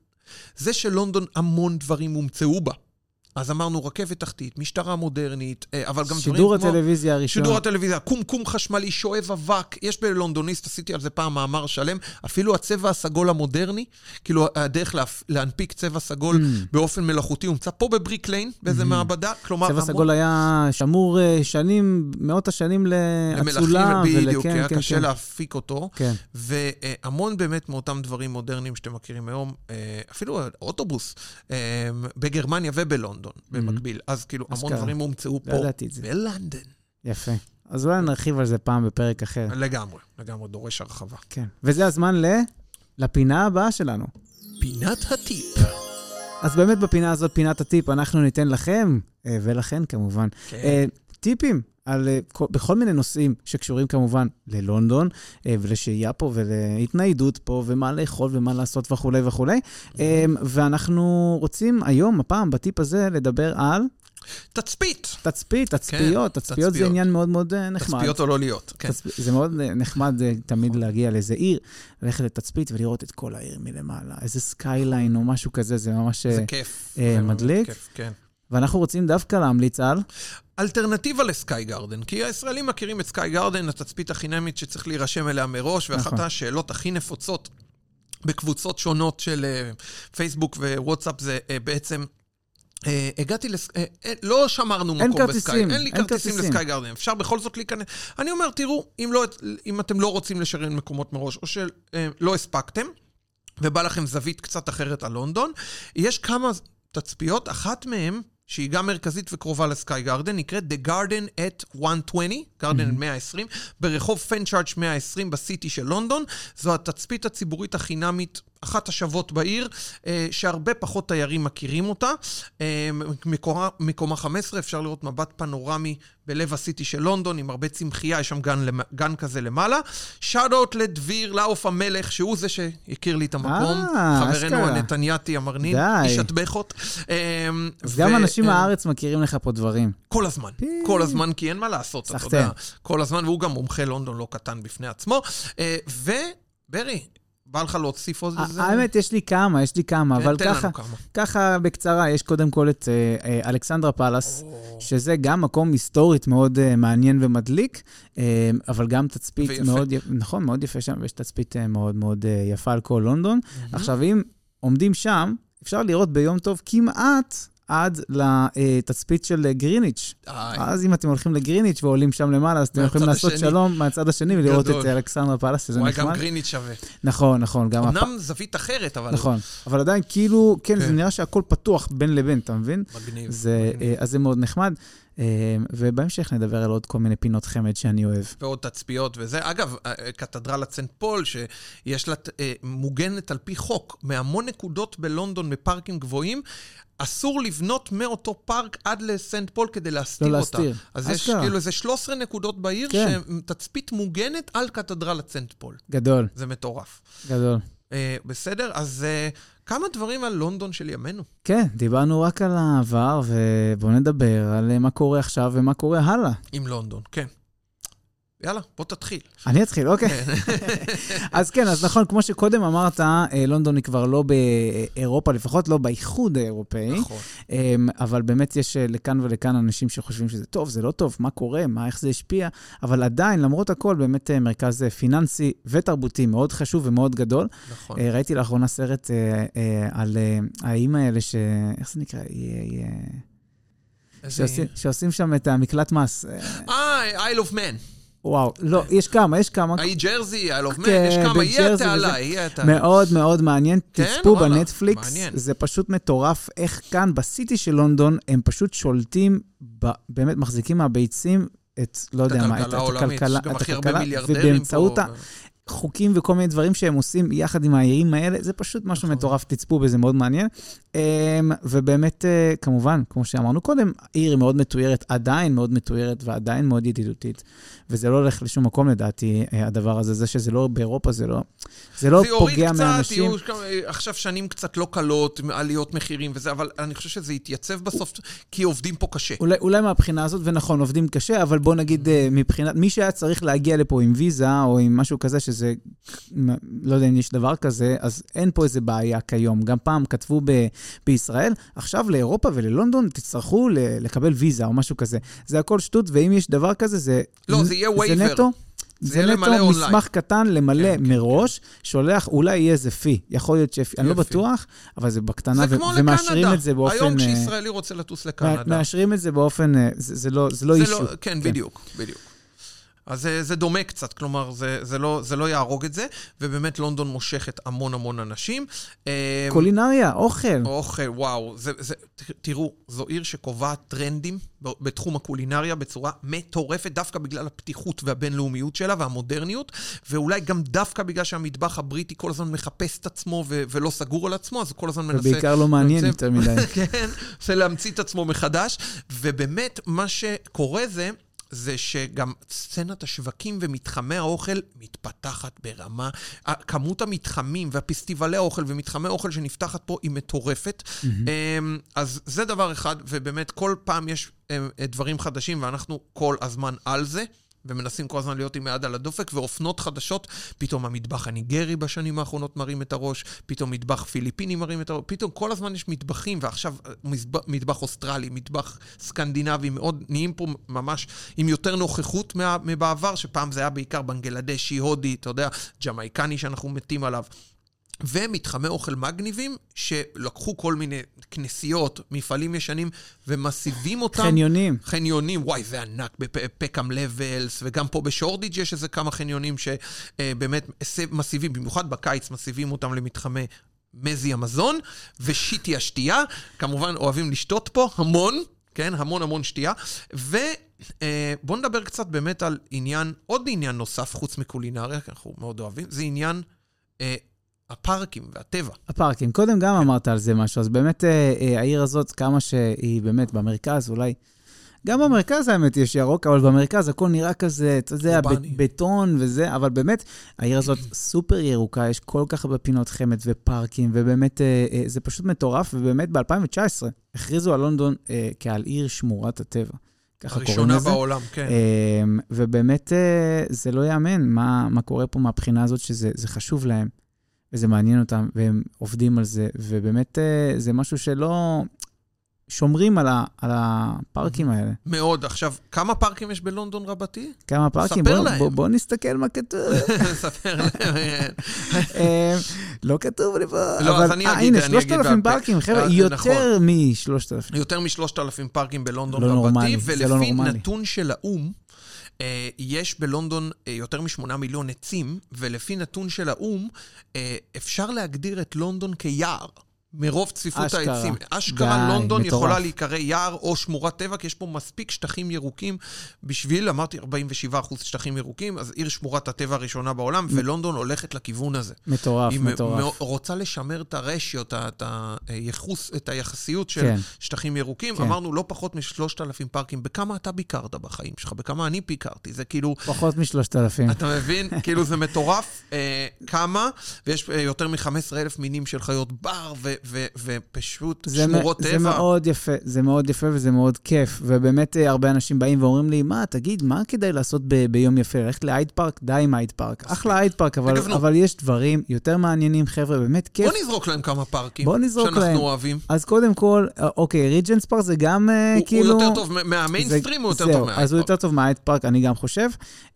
C: זה שלונדון המון דברים הומצאו בה. אז אמרנו רכבת תחתית, משטרה מודרנית, אה, אבל גם
B: שידור
C: דברים כמו...
B: הטלוויזיה הראשון.
C: שידור הטלוויזיה, קומקום חשמלי, שואב אבק, יש בלונדוניסט, עשיתי על זה פעם מאמר שלם, אפילו הצבע הסגול המודרני, כאילו הדרך להפ... להנפיק צבע סגול
B: Mm.
C: באופן מלאכותי, הומצא פה בבריק ליין, באיזה מעבדה, כלומר...
B: צבע
C: המון-
B: סגול היה שמור אה, שנים, מאות השנים לאצולה.
C: למלכים,
B: ול-
C: בדיוק,
B: כן,
C: כי היה
B: כן,
C: קשה
B: כן.
C: להפיק אותו.
B: כן.
C: והמון באמת מאותם דברים מודרניים שאתם מכירים היום, אה, אפילו אוטובוס, בגרמניה ובלונדון במקביל. אז כאילו, המון. דברים הומצאו
B: לא
C: פה. בלונדון.
B: יפה. אז אולי נרחיב על זה פעם בפרק אחר.
C: לגמרי, לגמרי דורש הרחבה.
B: כן. וזה הזמן ל... לפינה הבאה שלנו.
C: פינת הטיפ.
B: אז באמת בפינה הזאת, פינת הטיפ, אנחנו ניתן לכם, אה, ולכן כמובן,
C: כן.
B: אה, טיפים על, אה, כל- בכל מיני נושאים שקשורים כמובן ללונדון, אה, ולשהייה פה, ולהתניידות פה, ומה לאכול ומה לעשות וכולי וכולי. אה, ואנחנו רוצים היום, הפעם, בטיפ הזה, לדבר על
C: תצפית.
B: תצפית, תצפיות. תצפיות זה. עניין מאוד מאוד אה, נחמד.
C: תצפיות או לא להיות. כן.
B: תצפ... זה מאוד נחמד תמיד להגיע לאיזה עיר, ללכת לתצפית ולראות את כל העיר מלמעלה. איזה skyline או משהו כזה, זה ממש...
C: זה כיף.
B: אה,
C: זה
B: מדליק?
C: כיף, כן.
B: ואנחנו רוצים דווקא להמליץ על...
C: אלטרנטיבה לסקאי גרדן, כי הישראלים מכירים את סקאי גרדן, התצפית החינמית שצריך להירשם אליה מראש, ואחת
B: נכון.
C: השאלות הכי נפוצות בקבוצות שונות של אה, פייסבוק ווואטסאפ זה אה, בעצם... אה, הגעתי לס... אה, אה, לא שמרנו מקום בסקאי, אין לי
B: אין
C: כרטיסים
B: כרטיסים.
C: לסקאי גרדן, אפשר בכל זאת להיכנס. אני אומר, תראו, אם, לא, אם אתם לא רוצים לשריין מקומות מראש, או שלא הספקתם, ובא לכם זווית קצת אחרת על לונדון, יש כמה תצפיות, אחת מהן, שהיא גם מרכזית וקרובה לסקאי גרדן, נקראת The Garden at 120, גרדן 120, ברחוב פנצ'ארג' 120 בסיטי של לונדון. זו התצפית הציבורית החינמית, אחת השוות בעיר, אה, שהרבה פחות תיירים מכירים אותה. אה, מקומה, מקומה 15, אפשר לראות מבט פנורמי בלב הסיטי של לונדון, עם הרבה צמחייה, יש שם גן, גן כזה למעלה. שאט-אוט לדביר, לעוף המלך, שהוא זה שהכיר לי את המקום.
B: אה,
C: חברנו. הנתניאתי המרנין. איש הטבחות.
B: אז גם
C: ו-
B: אנשים
C: אה,
B: מהארץ מכירים לך פה דברים.
C: כל הזמן, כל הזמן, כי אין מה לעשות, אתה
B: סחטיין.
C: יודע. כל הזמן, והוא גם מומחה לונדון לא קטן בפני עצמו. וברי, בא לך להוסיף עוד איזה...
B: האמת, יש לי כמה, יש לי כמה, אבל ככה. ככה בקצרה, יש קודם כל את אה, אה, אלכסנדרה פלאס, שזה גם מקום היסטורית מאוד אה, מעניין ומדליק, אבל גם תצפית. מאוד יפה, נכון, מאוד יפה שם, ויש תצפית מאוד מאוד יפה על כל לונדון. עכשיו, אם עומדים שם, אפשר לראות ביום טוב כמעט עד לתצפית של גריניץ'. אז אם אתם הולכים לגריניץ' ועולים שם למעלה, אז אתם יכולים לעשות
C: השני.
B: שלום מהצד השני ולראות
C: גדול.
B: את אלכסנדרה פלאס, שזה
C: וואי, גם
B: נחמד.
C: גרינית שווה.
B: נכון, נכון, גם... הפ-
C: אמנם זווית אחרת, אבל...
B: נכון, אבל עדיין כאילו, כן, זה
C: כן.
B: נראה שהכל פתוח בין לבין, אתה מבין?
C: מגניב.
B: זה,
C: מגניב.
B: אה, אז זה מאוד נחמד. אה, ובהמשך נדבר על עוד כל מיני פינות חמד שאני אוהב.
C: ועוד תצפיות וזה. אגב, אה, קתדרלת סנט פול, שיש לה, מוגנת על פי חוק, מהמון נקודות בלונדון בפארקים גבוהים, אסור לבנות מאותו פארק עד לסנט פול כדי להסתיר
B: לא
C: אותה.
B: להסתיר.
C: אז יש. כאילו איזה 13 נקודות בעיר,
B: כן.
C: שתצפית מוגנת על קתדרלת סנט פול.
B: גדול,
C: זה מטורף.
B: גדול.
C: אה, בסדר? אז אה, כמה דברים על לונדון של ימינו.
B: כן, דיברנו רק על העבר, ובואו נדבר על אה, מה קורה עכשיו ומה קורה הלאה.
C: עם לונדון, כן. יאללה, בוא תתחיל.
B: אני אתחיל, אוקיי. אז כן, אז נכון, כמו שקודם אמרת, אה, לונדון היא כבר לא באירופה, לפחות לא באיחוד האירופאי.
C: נכון.
B: אמ, אבל באמת יש אה, לכאן ולכאן אנשים שחושבים שזה טוב, זה לא טוב, מה קורה, מה, איך זה השפיע, אבל עדיין, למרות הכל, באמת אה, מרכז פיננסי ותרבותי מאוד חשוב ומאוד גדול.
C: נכון.
B: ראיתי לאחרונה סרט על האיים האלה ש... איך זה נקרא? שעושים- שם את המקלט מס. אה,
C: Isle of Man.
B: וואו, לא, יש כמה, יש כמה.
C: האי ג'רזי, of Man,
B: כן,
C: יש כמה, יהיה התעלה,
B: וזה.
C: יהיה התעלה.
B: מאוד מאוד מעניין,
C: כן,
B: תצפו בנטפליקס. זה פשוט מטורף איך כאן בסיטי של לונדון הם פשוט שולטים, באמת מחזיקים מהביצים את, לא יודע מה, את
C: הכלכלה
B: את הכלכלה, ובאמצעות. ה... חוקים וכל מיני דברים שהם עושים יחד עם העירים האלה, זה פשוט משהו
C: נכון.
B: מטורף, תצפו בזה, מאוד מעניין. אמ, ובאמת, אה, כמובן, כמו שאמרנו קודם, העיר היא מאוד מתוירת, עדיין מאוד מתוירת ועדיין מאוד ידידותית. וזה לא הולך לשום מקום לדעתי, אה, הדבר הזה. זה שזה לא באירופה, זה לא, זה לא
C: זה יוריד
B: פוגע
C: קצת,
B: מאנשים.
C: יהיו כמה- עכשיו שנים קצת לא קלות, עליות מחירים וזה, אבל אני חושב שזה יתייצב בסוף, כי עובדים פה קשה.
B: אולי, אולי מהבחינה הזאת, ונכון, עובדים קשה, אבל בוא נגיד, אה, מבחינת, מי שהיה צריך להגיע לפה עם ויזה, או עם משהו כזה, שזה, לא יודע אם יש דבר כזה, אז אין פה איזה בעיה כיום. גם פעם כתבו ב, בישראל, עכשיו לאירופה וללונדון תצטרכו ל, לקבל ויזה או משהו כזה. זה הכל שטות, ואם יש דבר כזה, זה...
C: לא, זה יהיה
B: זה
C: waiver.
B: נטו.
C: זה
B: זה נטו. מסמך קטן למלא
C: כן, כן,
B: מראש, שולח, אולי יהיה איזה פי, יכול להיות ש... אני לא. בטוח, אבל זה בקטנה,
C: זה
B: ו-
C: כמו
B: ומאשרים
C: לקנדה.
B: את זה באופן...
C: היום
B: אה,
C: כשישראלי רוצה לטוס לקנדה.
B: מאשרים את זה באופן... אה, זה זה לא זה לא
C: זה
B: אישו.
C: לא, כן, בדיוק, בדיוק. אז זה, זה דומה קצת, כלומר, זה, זה, לא, זה לא יהרוג את זה, ובאמת לונדון מושכת המון המון אנשים. אה,
B: קולינריה, אוכל.
C: אוכל, וואו, זה, זה, תראו, זו עיר שקובעת טרנדים בתחום הקולינריה בצורה מטורפת, דווקא בגלל הפתיחות והבינלאומיות שלה והמודרניות, ואולי גם דווקא בגלל שהמטבח הבריטי כל הזמן מחפש את עצמו ו- ולא סגור על עצמו, אז הוא כל הזמן מנסה...
B: ובעיקר לא מעניין יותר מדי.
C: כן, מנסה להמציא את עצמו מחדש, ובאמת, מה שקורה זה... זה שגם סצנת השווקים ומתחמי האוכל מתפתחת ברמה. כמות המתחמים והפסטיבלי האוכל ומתחמי האוכל שנפתחת פה היא מטורפת. אמ, אז זה דבר אחד, ובאמת כל פעם יש אמ, דברים חדשים, ואנחנו כל הזמן על זה. ומנסים כל הזמן להיות עם היד על הדופק, ואופנות חדשות, פתאום המטבח הניגרי בשנים האחרונות מרים את הראש, פתאום מטבח פיליפיני מרים את הראש, פתאום כל הזמן יש מטבחים, ועכשיו אה, מזב- מטבח אוסטרלי, מטבח סקנדינבי, מאוד נהיים פה ממש עם יותר נוכחות מה, מבעבר, שפעם זה היה בעיקר בנגלדשי, הודי, אתה יודע, ג'מייקני שאנחנו מתים עליו. ומתחמי אוכל מגניבים, שלקחו כל מיני כנסיות, מפעלים ישנים, ומסיבים אותם.
B: חניונים.
C: חניונים, וואי, זה ענק בפקאם לבלס, וגם פה בשורדיג' יש איזה כמה חניונים שבאמת מסיבים, במיוחד בקיץ, מסיבים אותם למתחמי מזי המזון, ושיטי השתייה. כמובן, אוהבים לשתות פה המון, כן? המון המון שתייה. ובואו נדבר קצת באמת על עניין, עוד עניין נוסף, חוץ מקולינריה, כי אנחנו מאוד אוהבים, זה עניין אה, הפארקים והטבע.
B: הפארקים. קודם גם אמרת על זה משהו, אז באמת אה, אה, העיר הזאת, כמה שהיא באמת במרכז, אולי... גם במרכז האמת יש ירוק, אבל במרכז הכל נראה כזה, אתה יודע, בטון וזה, אבל באמת, העיר הזאת סופר ירוקה, יש כל כך הרבה פינות חמד ופארקים, ובאמת, אה, זה פשוט מטורף, ובאמת ב-2019 הכריזו על לונדון כעל עיר שמורת הטבע. ככה קוראים
C: הראשונה
B: לזה.
C: בעולם, כן.
B: אמ, ובאמת, זה לא ייאמן מה, מה קורה פה מהבחינה הזאת, שזה זה חשוב להם, וזה מעניין אותם, והם עובדים על זה, ובאמת אה, זה משהו שלא... שומרים על, ה, על הפארקים האלה.
C: מאוד. עכשיו, כמה פארקים יש בלונדון רבתי?
B: כמה פארקים?
C: ספר
B: בוא,
C: להם.
B: בוא, בוא נסתכל מה כתוב.
C: ספר להם. כן.
B: אמ, לא כתוב לי פה,
C: לא,
B: אבל...
C: אז אני
B: אה,
C: אגיד,
B: הנה,
C: אני אגיד
B: 3,000
C: בעל פה.
B: פארקים, חבר'ה,
C: אה,
B: יותר
C: נכון.
B: מ-3,000.
C: יותר משלושת אלפים פארקים בלונדון
B: לא
C: רבתי,
B: לא
C: ולפי. נתון של האו"ם, אה, יש בלונדון אה, יותר משמונה מיליון עצים, ולפי נתון של האו"ם, אה, אפשר להגדיר את לונדון כיער. מרוב צפיפות
B: אשכרה.
C: העצים. אשכרה
B: די,
C: לונדון
B: מטורף.
C: יכולה להיקרא יער או שמורת טבע, כי יש פה מספיק שטחים ירוקים בשביל, אמרתי, 47 אחוז שטחים ירוקים, אז עיר שמורת הטבע הראשונה בעולם, ולונדון הולכת לכיוון הזה.
B: מטורף,
C: היא
B: מטורף.
C: מ- רוצה לשמר את הרשיו, את היחוס, את היחסיות של
B: כן.
C: שטחים ירוקים.
B: כן.
C: אמרנו, לא פחות משלושת אלפים פארקים. בכמה אתה ביקרת בחיים שלך? בכמה אני ביקרתי? זה כאילו...
B: פחות מ-3,000.
C: אתה מבין? כאילו זה מטורף. אה, כמה, ויש אה, יותר מ-15 אלף מינים של חיות בר, ו- ו- ופשוט
B: זה,
C: שמורות
B: מ-
C: טבע.
B: זה מאוד יפה, זה מאוד יפה וזה מאוד כיף. ובאמת אה, הרבה אנשים באים ואומרים לי, מה, תגיד, מה כדאי לעשות ב- ביום יפה? ללכת להייד פארק? די עם הייד פארק. אחלה הייד פארק, אבל,
C: תגוונו.
B: אבל יש דברים יותר מעניינים, חבר'ה, באמת כיף.
C: בוא נזרוק להם כמה פארקים.
B: בוא נזרוק
C: שאנחנו
B: להם.
C: אוהבים.
B: אז קודם כל, אה, אוקיי, ריג'נס פארק זה גם אה,
C: הוא-
B: כאילו...
C: הוא יותר טוב מה- מהמיינסטרים, הוא יותר
B: זהו,
C: טוב
B: אז
C: מההייד
B: הוא
C: פארק.
B: יותר טוב מההייד פארק, אני גם חושב.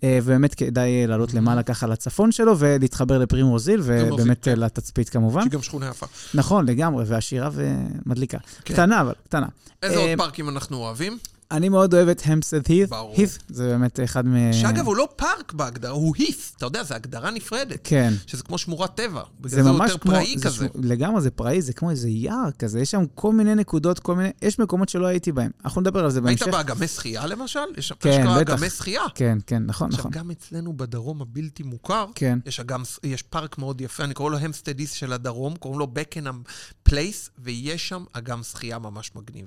B: ובאמת כדאי לעלות למעלה ככה לצפון שלו ולהתחבר לפרימרוז
C: היל, פרימרוז היל,
B: ובאמת
C: כן.
B: לתצפית כמובן.
C: גם שכונה יפה.
B: נכון, לגמרי, ועשירה ומדליקה.
C: כן.
B: קטנה, אבל, קטנה.
C: איזה
B: אה,
C: עוד פארקים אנחנו אוהבים?
B: אני מאוד אוהב את המפסטד הית'.
C: ברור.
B: הית', זה באמת אחד מ...
C: שאגב, הוא לא פארק בהגדרה, הוא heath, אתה יודע, זו הגדרה נפרדת.
B: כן.
C: שזה כמו שמורת טבע.
B: זה
C: זה
B: ממש
C: יותר
B: כמו...
C: פראי
B: זה
C: כזה.
B: ש- לגמרי, זה פראי, זה כמו איזה יער כזה. יש שם כל מיני נקודות, כל מיני... יש מקומות שלא הייתי בהם. אנחנו נדבר על זה
C: היית
B: בהמשך.
C: באגמי שחייה למשל? יש
B: כן, בטח.
C: אגמי שחייה.
B: כן, כן, נכון,
C: עכשיו,
B: נכון.
C: גם אצלנו בדרום הבלתי מוכר,
B: כן.
C: יש, אגם, יש פארק מאוד יפה, אני קורא לו ההמפסטד הית' של הדרום, קוראים לו בקנהאם פלייס, ויש שם אגם שחייה ממש מגניב.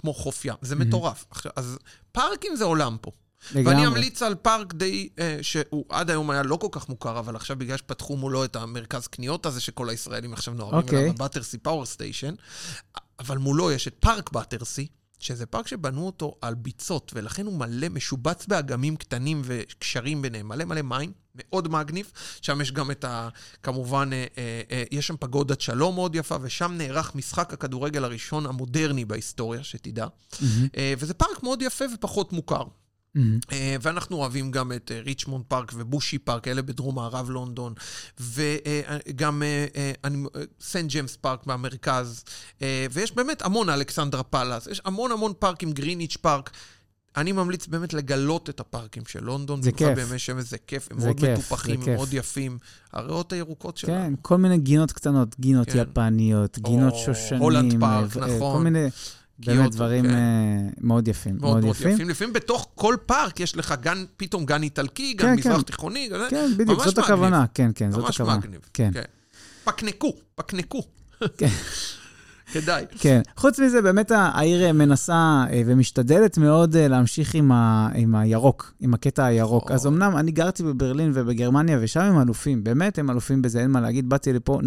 C: כמו חוף ים, זה מטורף. עכשיו, אז פארקים זה עולם פה.
B: לגמרי.
C: ואני אמליץ על פארק די, אה, שהוא עד היום היה לא כל כך מוכר, אבל עכשיו בגלל שפתחו מולו את המרכז קניות הזה, שכל הישראלים עכשיו נוהרים. אליו, הבטרסי פאוור סטיישן, אבל מולו יש את פארק בטרסי, שזה פארק שבנו אותו על ביצות, ולכן הוא מלא, משובץ באגמים קטנים וקשרים ביניהם, מלא מלא מים, מאוד מגניב. שם יש גם את ה... כמובן, אה, אה, אה, יש שם פגודת שלום מאוד יפה, ושם נערך משחק הכדורגל הראשון המודרני בהיסטוריה, שתדע.
B: מהמם,
C: אה, וזה פארק מאוד יפה ופחות מוכר.
B: מהמם.
C: אה, ואנחנו אוהבים גם את אה, ריצ'מונד פארק ובושי פארק, אלה בדרום מערב לונדון, וגם סנט ג'יימס פארק אה, ויש באמת המון אלכסנדרה פאלאס, יש המון המון פארקים, גריניץ' פארק. אני ממליץ באמת לגלות את הפארקים של לונדון.
B: זה כיף.
C: בימי שמש זה כיף, הם
B: זה
C: מאוד
B: כיף,
C: מטופחים, הם. מאוד יפים. הריאות הירוקות שלנו.
B: כן, כל מיני גינות קטנות, גינות
C: כן.
B: יפניות, גינות
C: או,
B: שושנים.
C: הולנד פארק,
B: אה,
C: נכון.
B: כל מיני, באמת
C: קיוטו,
B: דברים
C: כן.
B: אה, מאוד יפים.
C: מאוד מאוד יפים. לפעמים בתוך כל פארק יש לך גן, פתאום גן איטלקי, גן
B: כן,
C: מזרח
B: כן.
C: תיכוני. גן-
B: כן, בדיוק,
C: ממש
B: זאת
C: מגניב.
B: הכוונה. כן, כן, זאת
C: ממש
B: הכוונה.
C: מגניב.
B: כן.
C: פקנקו, פקנקו. כדאי.
B: כן. חוץ מזה, באמת העיר מנסה אה, ומשתדלת מאוד אה, להמשיך עם, ה, עם הירוק, עם הקטע הירוק. אז אמנם אני גרתי בברלין ובגרמניה, ושם הם אלופים, באמת הם אלופים בזה, אין מה להגיד. באתי לפה,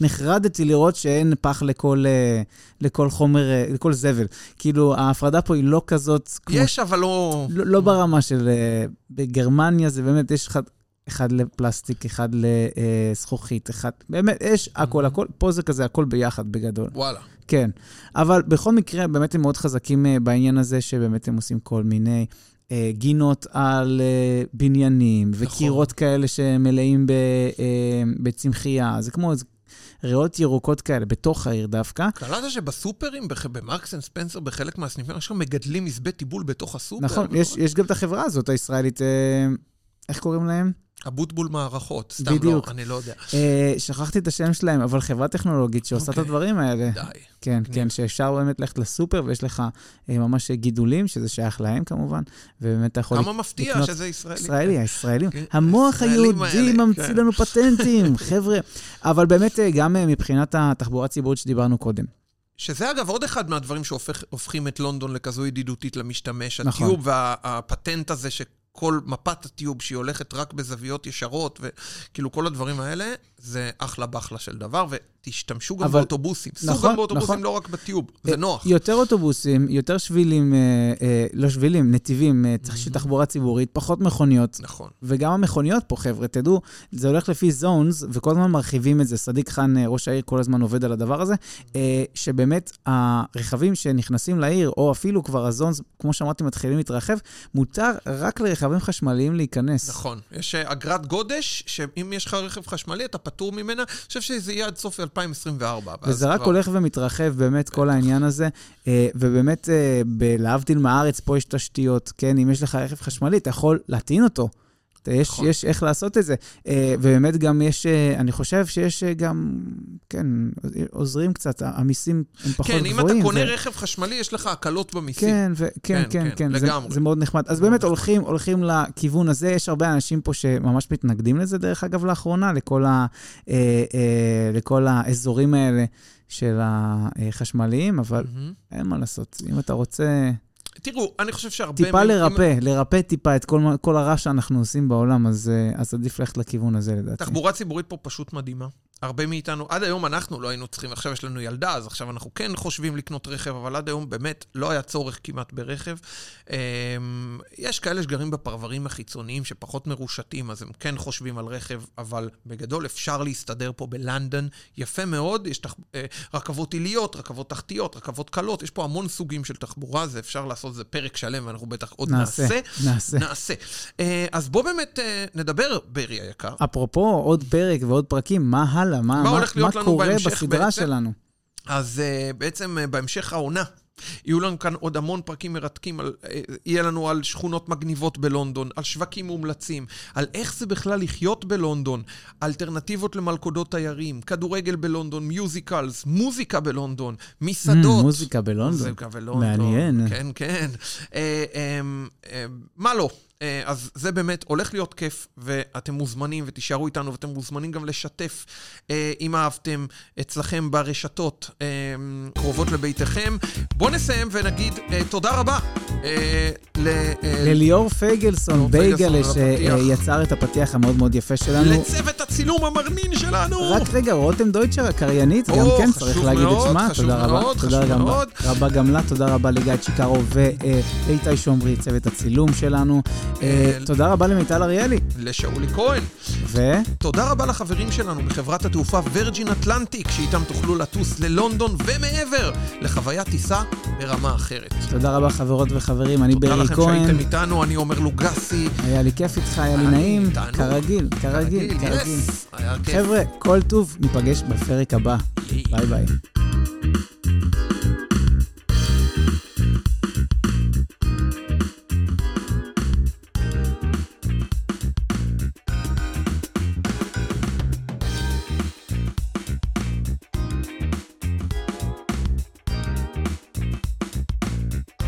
B: נחרדתי לראות שאין פח לכל, אה, לכל חומר, אה, לכל זבל. כאילו, ההפרדה פה היא לא כזאת כמו...
C: יש, אבל לא...
B: לא, לא ברמה של... אה, בגרמניה זה באמת, יש אחד, אחד לפלסטיק, אחד לזכוכית, אחד... באמת, יש הכל, הכל. פה זה כזה הכל ביחד בגדול.
C: וואלה.
B: כן, אבל בכל מקרה, באמת הם מאוד חזקים אה, בעניין הזה, שבאמת הם עושים כל מיני אה, גינות על אה, בניינים,
C: נכון.
B: וקירות כאלה שמלאים ב, אה, בצמחייה. זה כמו איזה ריאות ירוקות כאלה, בתוך העיר דווקא.
C: קלטת שבסופרים, במרקס אנד ספנסר, בחלק מהסניפים, שם מגדלים עשבי תיבול בתוך הסופר.
B: נכון, יש, יש גם את החברה הזאת, הישראלית, אה, איך קוראים להם?
C: אבוטבול מערכות, סתם
B: בדיוק.
C: לא, אני לא יודע.
B: אה, שכחתי את השם שלהם, אבל חברה טכנולוגית שעושה את
C: אוקיי.
B: הדברים האלה.
C: די.
B: כן,
C: מגניב.
B: כן, שאפשר באמת ללכת לסופר ויש לך אה, ממש גידולים, שזה שייך להם כמובן, ובאמת אתה יכול
C: כמה מפתיע
B: לקנות-
C: שזה ישראלי.
B: ישראלי, הישראלים.
C: כן,
B: המוח היהודי ממציא
C: כן.
B: לנו פטנטים, חבר'ה. אבל באמת, אה, גם אה, מבחינת התחבורה הציבורית שדיברנו קודם.
C: שזה אגב עוד אחד מהדברים שהופכים את לונדון לכזו ידידותית למשתמש.
B: נכון.
C: הטיוב והפטנט הזה שכל מפת הטיוב שהיא הולכת רק בזוויות ישרות, וכאילו כל הדברים האלה, זה אחלה בחלה של דבר, ותשתמשו גם
B: אבל-
C: באוטובוסים. סעו
B: נכון,
C: גם באוטובוסים,
B: נכון.
C: לא רק בטיוב, זה
B: אה,
C: נוח.
B: יותר אוטובוסים, יותר שבילים, אה, אה, לא שבילים, נתיבים, אה, צריך של תחבורה ציבורית, פחות מכוניות.
C: נכון.
B: וגם המכוניות פה, חבר'ה, תדעו, זה הולך לפי זונס, וכל הזמן מרחיבים את זה. סדיק חאן, אה, ראש העיר, כל הזמן עובד על הדבר הזה, אה, שבאמת הרכבים שנכנסים לעיר, או אפילו כבר הזונס, כמו שאמרתי, מתחילים להתרחב, מותר רק לרכבים חשמליים להיכנס.
C: נכון. יש אה, אגרת גודש, שאם יש לך רכב חשמלי, אתה פטור ממנה. אני חושב שזה יהיה עד סוף 2024. ואז
B: וזה רק
C: כבר-
B: הולך ומתרחב, באמת, כל העניין הזה. אה, ובאמת, אה, להבדיל מהארץ, פה יש תשתיות, כן? אם יש לך רכב חשמלי, אתה יכול להטעין אותו. יש,
C: נכון.
B: יש איך לעשות את זה. אה, ובאמת גם יש, אה, אני חושב שיש אה, גם, כן, עוזרים קצת, המיסים הם פחות
C: כן,
B: גבוהים.
C: אם אתה קונה
B: ו-
C: רכב חשמלי, יש לך הקלות במיסים.
B: כן, ו- כן,
C: כן,
B: כן,
C: כן,
B: כן, זה,
C: לגמרי.
B: זה מאוד נחמד. אז באמת. הולכים, הולכים לכיוון הזה. יש הרבה אנשים פה שממש מתנגדים לזה, דרך אגב, לאחרונה, לכל, ה, אה, אה, לכל האזורים האלה של החשמליים, אבל
C: מהמם.
B: אין מה לעשות. אם אתה רוצה
C: תראו, אני חושב שהרבה...
B: טיפה
C: מהם-
B: לרפא, לרפא טיפה את כל, כל הרע שאנחנו עושים בעולם, אז, אה, אז עדיף ללכת לכיוון הזה, לדעתי.
C: תחבורה ציבורית פה פשוט מדהימה. הרבה מאיתנו, עד היום אנחנו לא היינו צריכים, עכשיו יש לנו ילדה, אז עכשיו אנחנו כן חושבים לקנות רכב, אבל עד היום באמת לא היה צורך כמעט ברכב. אמ, יש כאלה שגרים בפרברים החיצוניים שפחות מרושתים, אז הם כן חושבים על רכב, אבל בגדול אפשר להסתדר פה בלונדון יפה מאוד. יש תח... אה, רכבות עיליות, רכבות תחתיות, רכבות קלות, יש פה המון סוגים של תחבורה, זה אפשר לעשות, זה פרק שלם, ואנחנו בטח עוד
B: נעשה,
C: נעשה.
B: נעשה.
C: נעשה. אה, אז בוא באמת אה, נדבר, ברי היקר.
B: אפרופו עוד פרק ועוד פרקים, מה הלאה? מה,
C: מה הולך להיות לנו
B: קורה
C: בהמשך
B: בסדרה
C: בעצם?
B: שלנו?
C: אז uh, בעצם uh, בהמשך העונה, יהיו לנו כאן עוד המון פרקים מרתקים, על, אה, יהיה לנו על שכונות מגניבות בלונדון, על שווקים מומלצים, על איך זה בכלל לחיות בלונדון, אלטרנטיבות למלכודות תיירים, כדורגל בלונדון, מיוזיקלס, מוזיקה בלונדון, מסעדות.
B: Mm, מוזיקה בלונדון.
C: מוזיקה בלונדון.
B: מעניין.
C: כן, כן. אה, אה, אה, מה לא? אה, אז זה באמת הולך להיות כיף, ואתם מוזמנים, ותישארו איתנו, ואתם מוזמנים גם לשתף, אה, אם אהבתם, אצלכם ברשתות אה, קרובות לביתכם. בואו נסיים ונגיד תודה רבה ל...
B: לליאור פייגלסון, בייגלה. שיצר את הפתיח המאוד מאוד יפה שלנו.
C: לצוות הצילום המרנין שלנו!
B: רק רגע, רותם דויטשר הקריינית, גם כן צריך להגיד את שמה, תודה רבה. תודה
C: חשוב מאוד.
B: רבה גם לה, תודה רבה לגיא צ'יקרו ולאיתי שומרי, צוות הצילום שלנו. אה, תודה רבה למיטל אריאלי.
C: לשאולי כהן.
B: ו...
C: תודה רבה לחברים שלנו בחברת התעופה וירג'ין אטלנטיק, שאיתם תוכלו לטוס ללונדון ומעבר, לחוויית טיסה ברמה אחרת.
B: תודה רבה חברות וחברים, אני
C: תודה
B: ברי
C: לכם
B: כהן.
C: שהייתם איתנו, אני עומר לוגסי.
B: היה לי כיף איתך, היה לי נעים. כרגיל, כרגיל, כרגיל. חבר'ה, כל טוב, ניפגש בפרק הבא. ביי ביי.